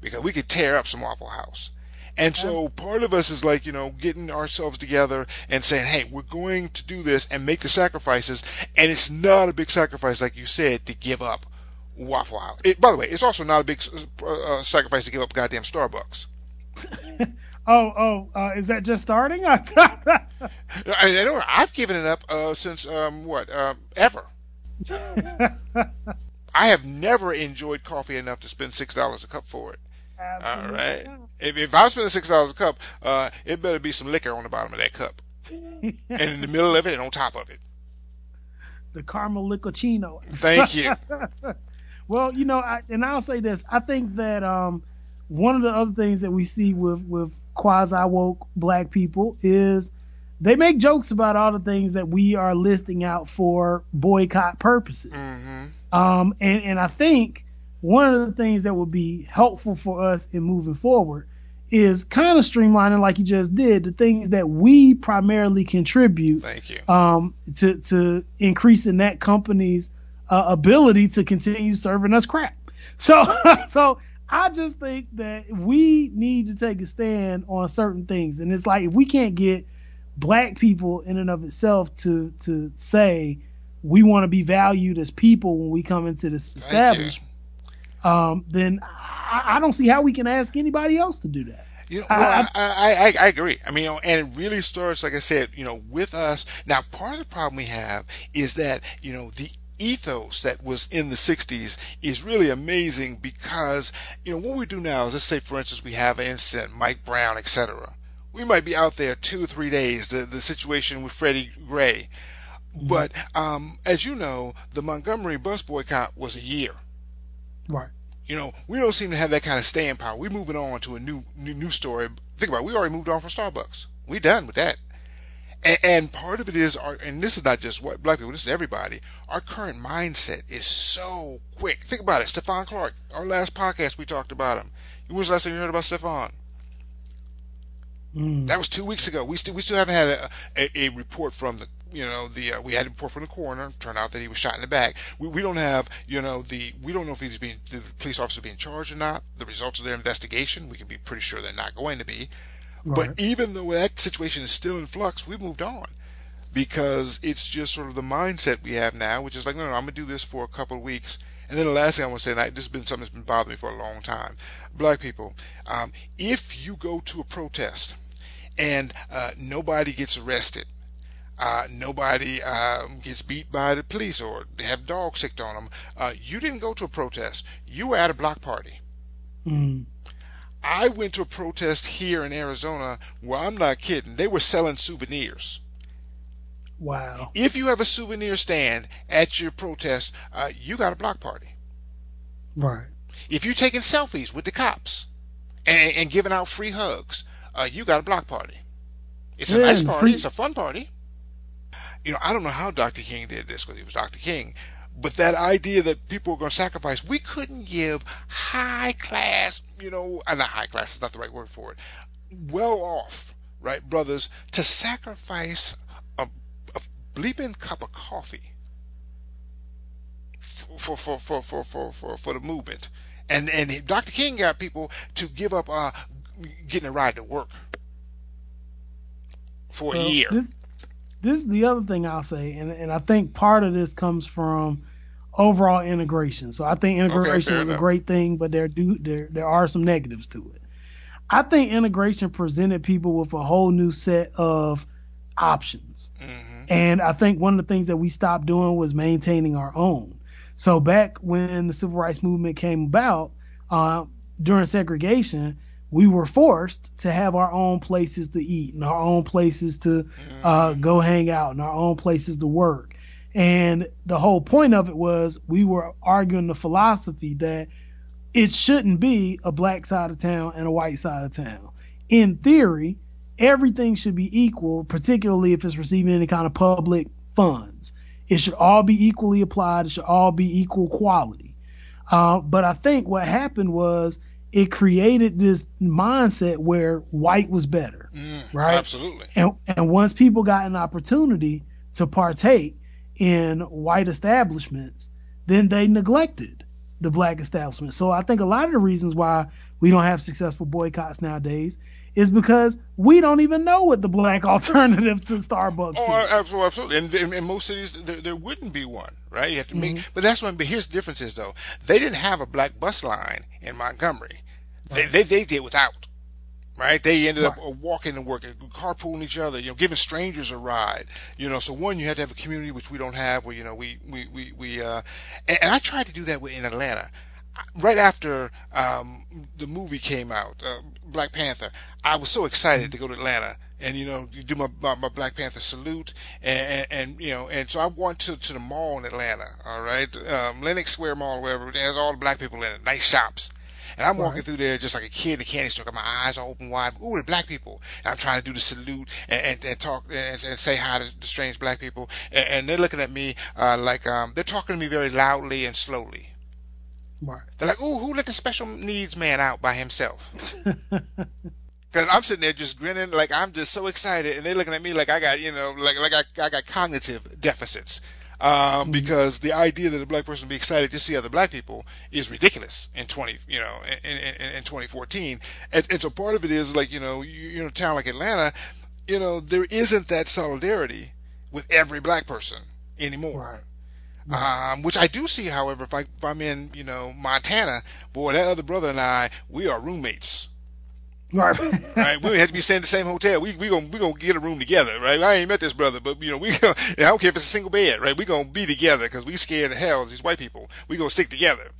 because we could tear up some Waffle House. And so part of us is like, you know, getting ourselves together and saying, hey, we're going to do this and make the sacrifices. And it's not a big sacrifice, like you said, to give up Waffle House. It, by the way, it's also not a big uh, uh, sacrifice to give up goddamn Starbucks. Oh, oh, uh, is that just starting? I I, I know I've given it up uh, since um, what um, ever. I have never enjoyed coffee enough to spend six dollars a cup for it. All right. If, if I'm spending six dollars a cup, uh, it better be some liquor on the bottom of that cup, and in the middle of it, and on top of it. the caramel licochino. Thank you. Well, you know, I, and I'll say this: I think that um, one of the other things that we see with with quasi woke black people is they make jokes about all the things that we are listing out for boycott purposes. hmm Um, and, and I think one of the things that would be helpful for us in moving forward is kind of streamlining, like you just did, the things that we primarily contribute Thank you. um, to to increasing that company's uh, ability to continue serving us crap. So so I just think that we need to take a stand on certain things, and it's like if we can't get black people in and of itself to to say we want to be valued as people when we come into this establishment, um, then I, I don't see how we can ask anybody else to do that. You know, I- well, I, I, I, I agree. I mean, you know, and it really starts, like I said, you know, with us. Now, part of the problem we have is that, you know, the ethos that was in the 60s is really amazing because, you know, what we do now is, let's say, for instance, we have an incident, Mike Brown, etc. We might be out there two or three days, the, the situation with Freddie Gray. But, um, as you know, the Montgomery bus boycott was a year. Right. You know, we don't seem to have that kind of staying power. We're moving on to a new new, new story. Think about it. We already moved on from Starbucks. We done with that. And, and part of it is, our, and this is not just what black people. This is everybody. Our current mindset is so quick. Think about it. Stephon Clark. Our last podcast, we talked about him. When was the last time you heard about Stephon? Mm. That was two weeks ago. We still we still haven't had a, a, a report from the you know the uh, we had a report from the coroner. Turned out that he was shot in the back. We, we don't have you know the we don't know if he's being the police officer being charged or not. The results of their investigation we can be pretty sure they're not going to be. Right. But even though that situation is still in flux, we've moved on because it's just sort of the mindset we have now, which is like, no, no, I'm gonna do this for a couple of weeks. And then the last thing I want to say, and I, this has been something that's been bothering me for a long time. Black people, um, if you go to a protest and uh, nobody gets arrested, uh, nobody um, gets beat by the police or they have dogs sicked on them, uh, you didn't go to a protest. You were at a block party. Mm. I went to a protest here in Arizona where I'm not kidding. They were selling souvenirs. Wow. If you have a souvenir stand at your protest, uh, you got a block party. Right. If you're taking selfies with the cops and, and giving out free hugs, uh, you got a block party. It's a Yeah, nice party. free- It's a fun party. You know, I don't know how Dr. King did this because he was Dr. King, but that idea that people were going to sacrifice, we couldn't give high class, you know, uh, not high class is not the right word for it, well off, right, brothers, to sacrifice a, a bleeping cup of coffee for for for for for for, for the movement. And and Dr. King got people to give up uh getting a ride to work for a year. This, this is the other thing I'll say, and, and I think part of this comes from overall integration. So I think integration fair is a great thing, but there do there there are some negatives to it. I think integration presented people with a whole new set of options. Mhm. And I think one of the things that we stopped doing was maintaining our own. So back when the civil rights movement came about, uh, during segregation, we were forced to have our own places to eat and our own places to uh, go hang out and our own places to work. And the whole point of it was we were arguing the philosophy that it shouldn't be a black side of town and a white side of town. In theory, everything should be equal, particularly if it's receiving any kind of public funds. It should all be equally applied. It should all be equal quality. Uh, but I think what happened was it created this mindset where white was better, Mm, right? Absolutely. and and once people got an opportunity to partake in white establishments, then they neglected the black establishment. So I think a lot of the reasons why we don't have successful boycotts nowadays is because we don't even know what the black alternative to Starbucks Oh, is. absolutely, absolutely. And in, in most cities, there, there wouldn't be one, right? You have to make. But that's one. But here's the difference: is though they didn't have a black bus line in Montgomery. They, they they did without. Right? They ended up Right. uh, walking to work, uh, carpooling each other, you know, giving strangers a ride. You know, so one, you have to have a community which we don't have, where you know we we we we. Uh, and, and I tried to do that with- in Atlanta. Right after um, the movie came out, uh, Black Panther, I was so excited to go to Atlanta and you know you do my, my, my Black Panther salute and, and, and you know and so I went to to the mall in Atlanta, all right, um, Lenox Square Mall, wherever it has all the black people in it, nice shops. And I'm walking through there just like a kid in a candy store. Got my eyes open wide. Ooh, the black people. And I'm trying to do the salute and, and, and talk and, and say hi to the strange black people. And, and they're looking at me uh, like um, they're talking to me very loudly and slowly. Right. They're like, "Ooh, who let the special needs man out by himself?" Because I'm sitting there just grinning, like I'm just so excited, and they're looking at me like I got, you know, like like I, I got cognitive deficits. Um, because the idea that a black person be excited to see other black people is ridiculous in 20, you know, in, in, in 2014. And, and so part of it is like, you know, you, in a town like Atlanta, you know, there isn't that solidarity with every black person anymore. Um, which I do see, however, if, I, if I'm in, you know, Montana, boy, that other brother and I, we are roommates. Right. right? We have to be staying in the same hotel. We we gonna we gonna get a room together, right? I ain't met this brother, but you know we gonna, I don't care if it's a single bed, right? We gonna be together because we scared the hell. of These white people, we gonna stick together.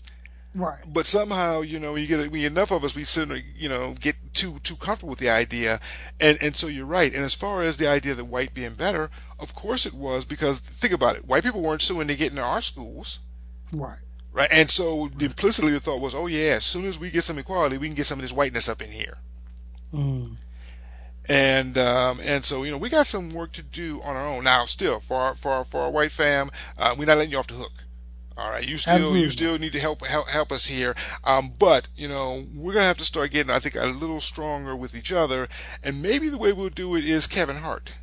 right. But somehow, you know, you get we enough of us, we sort of, you know, get too too comfortable with the idea, and and so you're right. And as far as the idea that white being better, of course it was because think about it, white people weren't suing to get into our schools. Right. Right, and so implicitly the thought was, oh yeah, as soon as we get some equality, we can get some of this whiteness up in here. Mm. and um, and so you know we got some work to do on our own now. Still, for our, for our, for our white fam, uh, we're not letting you off the hook. All right, you still Absolutely. you still need to help help help us here. Um, but you know we're gonna have to start getting I think a little stronger with each other, and maybe the way we'll do it is Kevin Hart.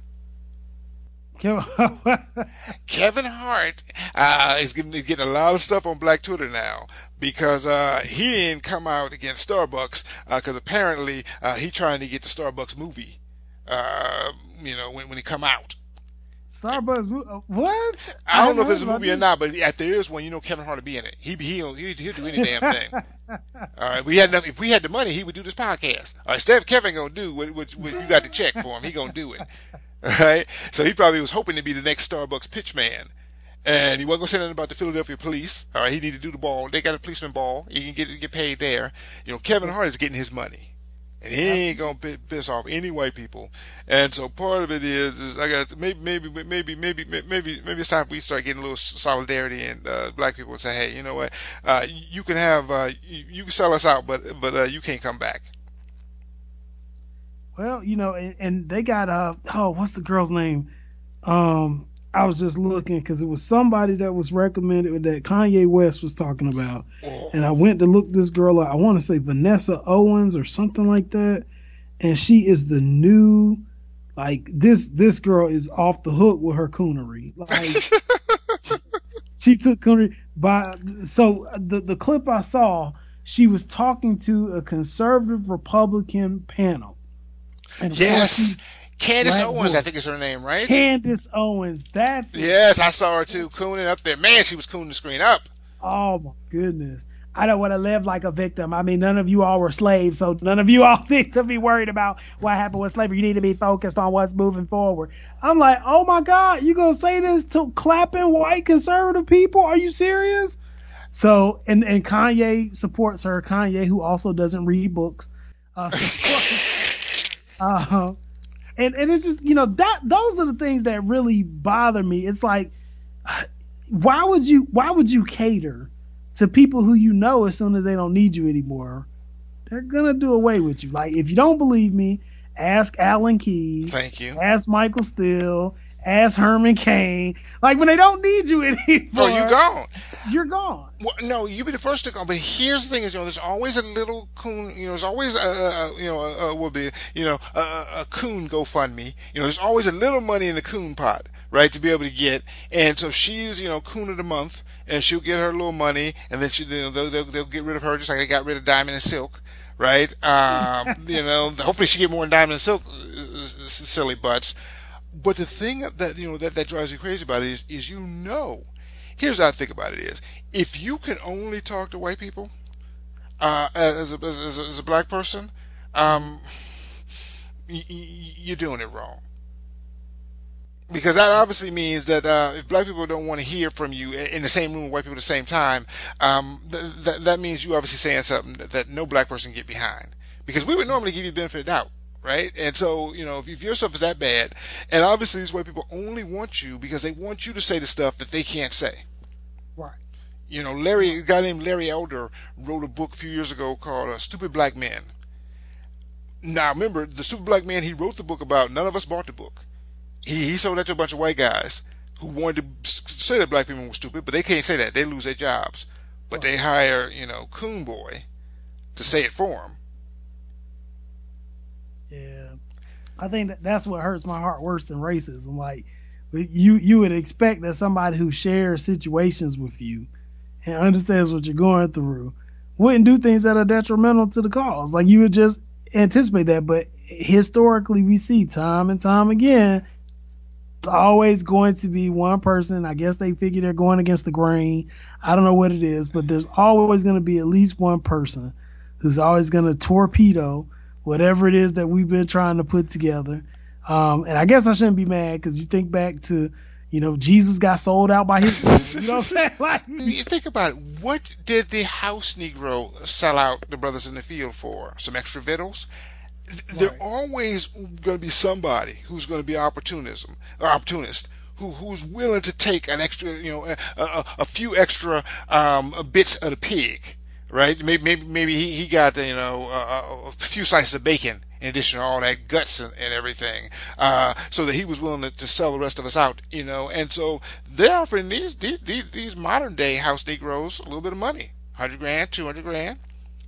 Kevin Hart uh, is getting, is getting a lot of stuff on Black Twitter now because uh, he didn't come out against Starbucks because apparently uh, he trying to get the Starbucks movie. Uh, you know when when he come out. Starbucks. uh, What? I don't know if there's a movie or not, but if there is one, you know Kevin Hart will be in it. He he'll he'll, he'll do any damn thing. All right, we had enough. If we had the money, he would do this podcast. All right, of Kevin gonna do what, what, what you got the check for him, he gonna do it. All right, so he probably was hoping to be the next Starbucks pitch man. And he wasn't gonna say nothing about the Philadelphia police. All right, he need to do the ball. They got a policeman ball. He can get get paid there. You know, Kevin Hart is getting his money, and he ain't gonna piss off any white people. And so part of it is, is I got maybe maybe maybe maybe maybe maybe it's time we start getting a little solidarity and uh, black people say, hey, you know what, uh, you can have uh, you, you can sell us out, but but uh, you can't come back. Well, you know, and, and they got uh oh, what's the girl's name? Um, I was just looking because it was somebody that was recommended that Kanye West was talking about, and I went to look this girl up. I want to say Vanessa Owens or something like that, and she is the new. Like this, this girl is off the hook with her coonery. Like she took coonery by. So the the clip I saw, she was talking to a conservative Republican panel. And Yes, she- Candace Black Owens, boy. I think is her name, right? Candace Owens. That's it. Yes, I saw her too, cooning up there. Man, she was cooning the screen up. Oh my goodness. I don't want to live like a victim. I mean, none of you all were slaves, so none of you all need to be worried about what happened with slavery. You need to be focused on what's moving forward. I'm like, oh my God, you gonna say this to clapping white conservative people? Are you serious? So, and and Kanye supports her. Kanye, who also doesn't read books, uh, supports. uh, and and it's just you know that those are the things that really bother me. It's like, why would you why would you cater to people who you know as soon as they don't need you anymore? They're gonna do away with you. Like if you don't believe me, ask Alan Keyes, Thank you. ask Michael Steele, ask Herman Cain. Like when they don't need you anymore, Oh, you gone. You're gone. Well, no, you be the first to go. But here's the thing: is you know, there's always a little coon. You know, there's always a, a, you know, a, a, will be you know, a, a a coon GoFundMe. You know, there's always a little money in the coon pot, right, to be able to get. And so she's you know, coon of the month, and she'll get her little money, and then she, you know, they'll, they'll, they'll get rid of her just like they got rid of Diamond and Silk, right? Um, you know, hopefully she get more than Diamond and Silk, uh, silly butts. But the thing that you know that, that drives you crazy about it is, is you know, here's how I think about it is, if you can only talk to white people, uh, as a, as a, as a black person, um, you're doing it wrong. Because that obviously means that uh, if black people don't want to hear from you in the same room with white people at the same time, um, th- th- that means you obviously saying something that, that no black person can get behind. Because we would normally give you benefit of doubt, right? And so, you know, if, if your stuff is that bad, and obviously these white people only want you because they want you to say the stuff that they can't say. Right. You know, Larry, a guy named Larry Elder wrote a book a few years ago called uh, Stupid Black Men. Now, remember, the Stupid Black Man he wrote the book about, none of us bought the book. He, he sold that to a bunch of white guys who wanted to say that black people were stupid, but they can't say that. They lose their jobs. But they hire, you know, Coon Boy to say it for them. Yeah. I think that that's what hurts my heart worse than racism. Like you you would expect that somebody who shares situations with you and understands what you're going through wouldn't do things that are detrimental to the cause. Like you would just anticipate that, but historically we see time and time again it's always going to be one person. I guess they figure they're going against the grain. I don't know what it is, but there's always going to be at least one person who's always going to torpedo whatever it is that we've been trying to put together. Um, and I guess I shouldn't be mad because you think back to, you know, Jesus got sold out by his. You know what I'm saying? Like, You think about it. What did the house Negro sell out the brothers in the field for? Some extra victuals? Th- There always going to be somebody who's going to be opportunism or opportunist who who's willing to take an extra, you know, a, a, a few extra um, bits of the pig, right? Maybe maybe, maybe he, he got you know a, a few slices of bacon in addition to all that guts and, and everything, uh, so that he was willing to, to sell the rest of us out, you know. And so they're offering these these, these, modern day house Negroes a little bit of money, hundred grand, two hundred grand,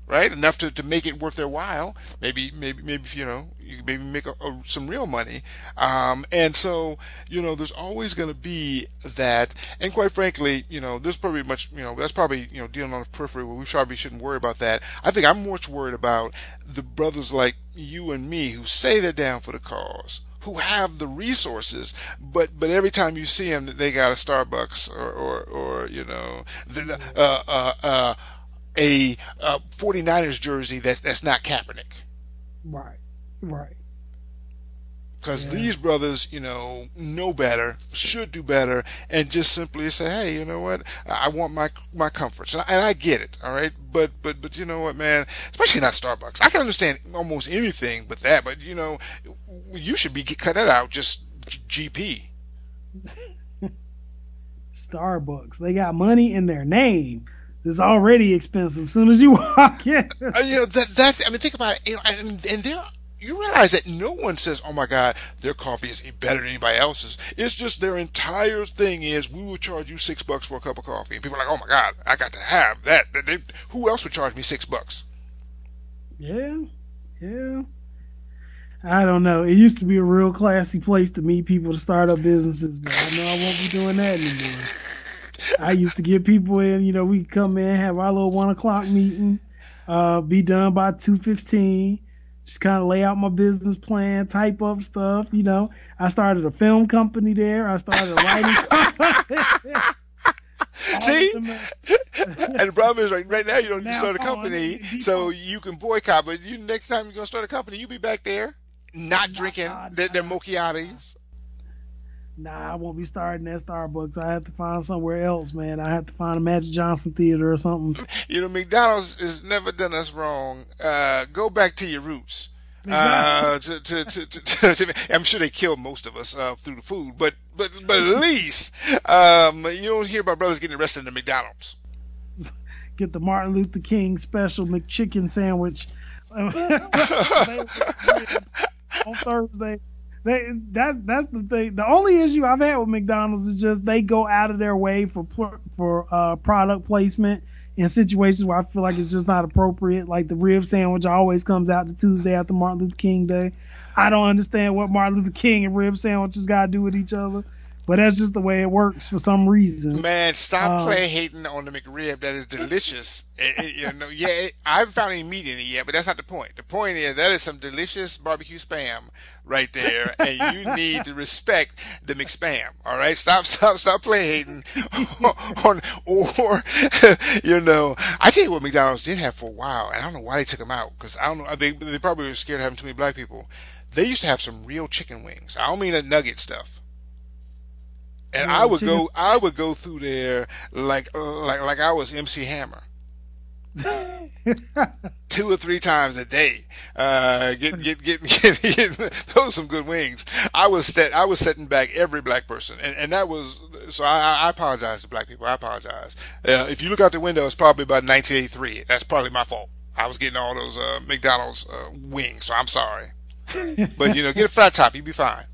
right? Enough to, to make it worth their while. Maybe, maybe, maybe, you know, you maybe make a, a, some real money. Um, and so, you know, there's always going to be that. And quite frankly, you know, there's probably much, you know, that's probably, you know, dealing on the periphery where we probably shouldn't worry about that. I think I'm much worried about the brothers like you and me who say they're down for the cause who have the resources, but but every time you see them, they got a Starbucks or or, or you know, the, uh, uh, uh, a uh, 49ers jersey that that's not Kaepernick. right, right. Because Yeah. these brothers, you know, know better, should do better, and just simply say, "Hey, you know what? I want my my comforts," and I, and I get it, all right. But but but you know what, man? Especially not Starbucks. I can understand almost anything but that. But you know, you should be cut that out. Just GP. Starbucks. They got money in their name. It's already expensive. As soon as you walk in, Uh, you know that that's. I mean, think about it. You know, and, and there. You realize that no one says, "Oh my God, their coffee is better than anybody else's." It's just their entire thing is, "We will charge you six bucks for a cup of coffee," and people are like, "Oh my God, I got to have that." They- they- who else would charge me six bucks? yeah, yeah. I don't know. It used to be a real classy place to meet people to start up businesses, but I know I won't be doing that anymore. I used to get people in. You know, we come in, have our little one o'clock meeting, uh, be done by two fifteen. Just kind of lay out my business plan, type up stuff. You know, I started a film company there. I started a lighting company. See? And the problem is, right, right now you don't Now, start a company, so you can boycott. But you next time you're gonna start a company, you be back there, not drinking their, their mochiatis. Nah, I won't be starting at Starbucks. I have to find somewhere else, man. I have to find a Magic Johnson theater or something. You know, McDonald's has never done us wrong. Uh, go back to your roots. Uh, to, to, to, to, I'm sure they killed most of us uh, through the food, but but but at least um, you don't hear about brothers getting arrested in the McDonald's. Get the Martin Luther King special McChicken sandwich on Thursday. They, that's that's the thing. The only issue I've had with McDonald's is just they go out of their way for for uh, product placement in situations where I feel like it's just not appropriate. Like the rib sandwich always comes out the Tuesday after Martin Luther King Day. I don't understand what Martin Luther King and rib sandwiches got to do with each other, but that's just the way it works for some reason. Man, stop Um, playing hating on the McRib. That is delicious. It- it- you know, yeah, it, I haven't found any meat in it yet, but that's not the point. The point is that is some delicious barbecue spam right there, and you need to respect the McSpam. All right, stop, stop, stop playing hating on, or you know, I tell you what, McDonald's did have for a while, and I don't know why they took them out because I don't know. They they probably were scared of having too many black people. They used to have some real chicken wings. I don't mean that nugget stuff. And Yeah, I would go, I would go through there like, like, like I was MC Hammer, two or three times a day. Uh, get, get, get, get, get those some good wings. I was set, I was setting back every black person, and, and that was so. I, I apologize to black people. I apologize. Uh, if you look out the window, it's probably about 1983. That's probably my fault. I was getting all those uh, McDonald's uh, wings, so I'm sorry. But you know, get a flat top, You'd be fine.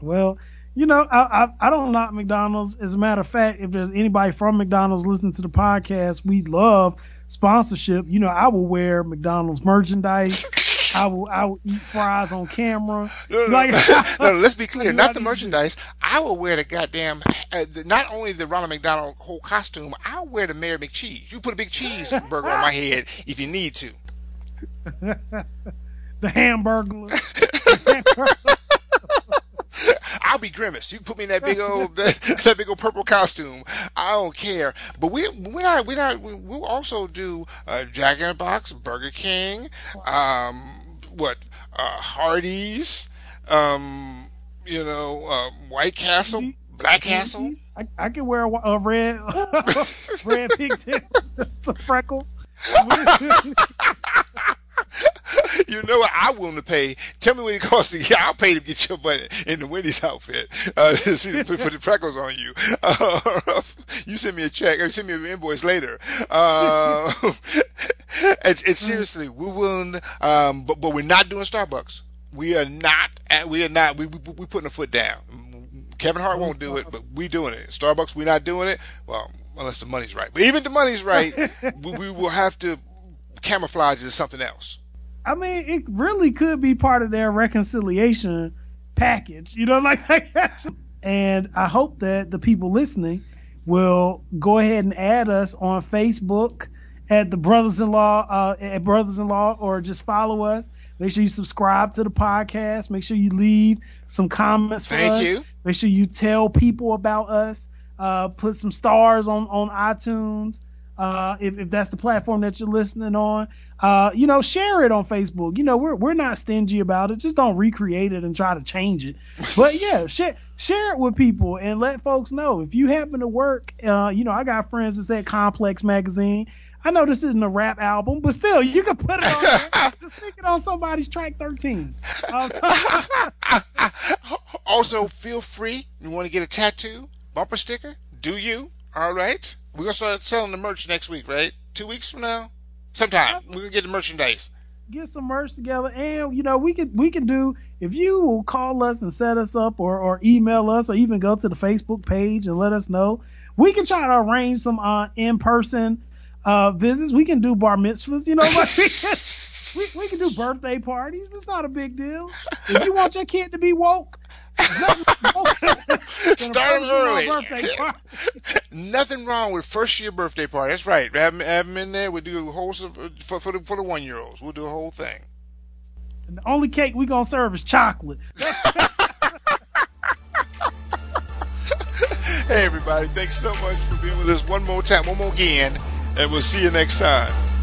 Well, you know, I, I I don't knock McDonald's. As a matter of fact, if there's anybody from McDonald's listening to the podcast, we love sponsorship. You know, I will wear McDonald's merchandise. I will I will eat fries on camera. No, no, Like- no, no, let's be clear. Not the do you do? merchandise. I will wear the goddamn, uh, the, not only the Ronald McDonald whole costume, I'll wear the Mayor McCheese. You put a big cheeseburger on my head if you need to. The Hamburglar. I'll be grimace. You put me in that big old that, that big old purple costume. I don't care. But we we not we not we, we'll also do uh, Jack in the Box, Burger King, um, what uh, Hardee's, um, you know, uh, White Castle, Black Castle. I, I can wear a, a red red pigtail, some freckles. You know what? I'm willing to pay. Tell me what it costs to get. I'll pay to get your butt in the Wendy's outfit. Uh, see, to put, put the freckles on you. Uh, you send me a check or send me an invoice later. Uh, it's, it's seriously, we're willing, um, but, but we're not doing Starbucks. We are not, at- we are not, we, we, we putting a foot down. Kevin Hart won't do it, but we doing it. Starbucks, we're not doing it. Well, unless the money's right. But even if the money's right, we, we will have to camouflage as something else. I mean, it really could be part of their reconciliation package, you know, like, like that. And I hope that the people listening will go ahead and add us on Facebook at the brothers-in-law, uh, at brothers-in-law, or just follow us. Make sure you subscribe to the podcast. Make sure you leave some comments for Thank us. you. Make sure you tell people about us. Uh, put some stars on on iTunes uh, if if that's the platform that you're listening on. Uh, you know, share it on Facebook. You know, we're we're not stingy about it. Just don't recreate it and try to change it. But yeah, share share it with people and let folks know if you happen to work. Uh, you know, I got friends that said Complex Magazine. I know this isn't a rap album, but still, you can put it on. there. Just stick it on somebody's track 13. Um, also, feel free. You want to get a tattoo, bumper sticker? Do you? All right. We're gonna start selling the merch next week, right? Two weeks from now, sometime. We're gonna get the merchandise. get some merch together and you know we could we can do if you will call us and set us up or, or email us or even go to the facebook page and let us know we can try to arrange some uh, in-person uh, visits. We can do bar mitzvahs you know can, we, we can do birthday parties. It's not a big deal. If you want your kid to be woke there's nothing woke than a Start early. Nothing wrong with first year birthday party. That's right. Have them in there. We do a whole uh, for for the for the one year olds. We'll do a whole thing. And the only cake we gonna serve is chocolate Hey everybody, thanks so much for being with us one more time, one more again, and we'll see you next time.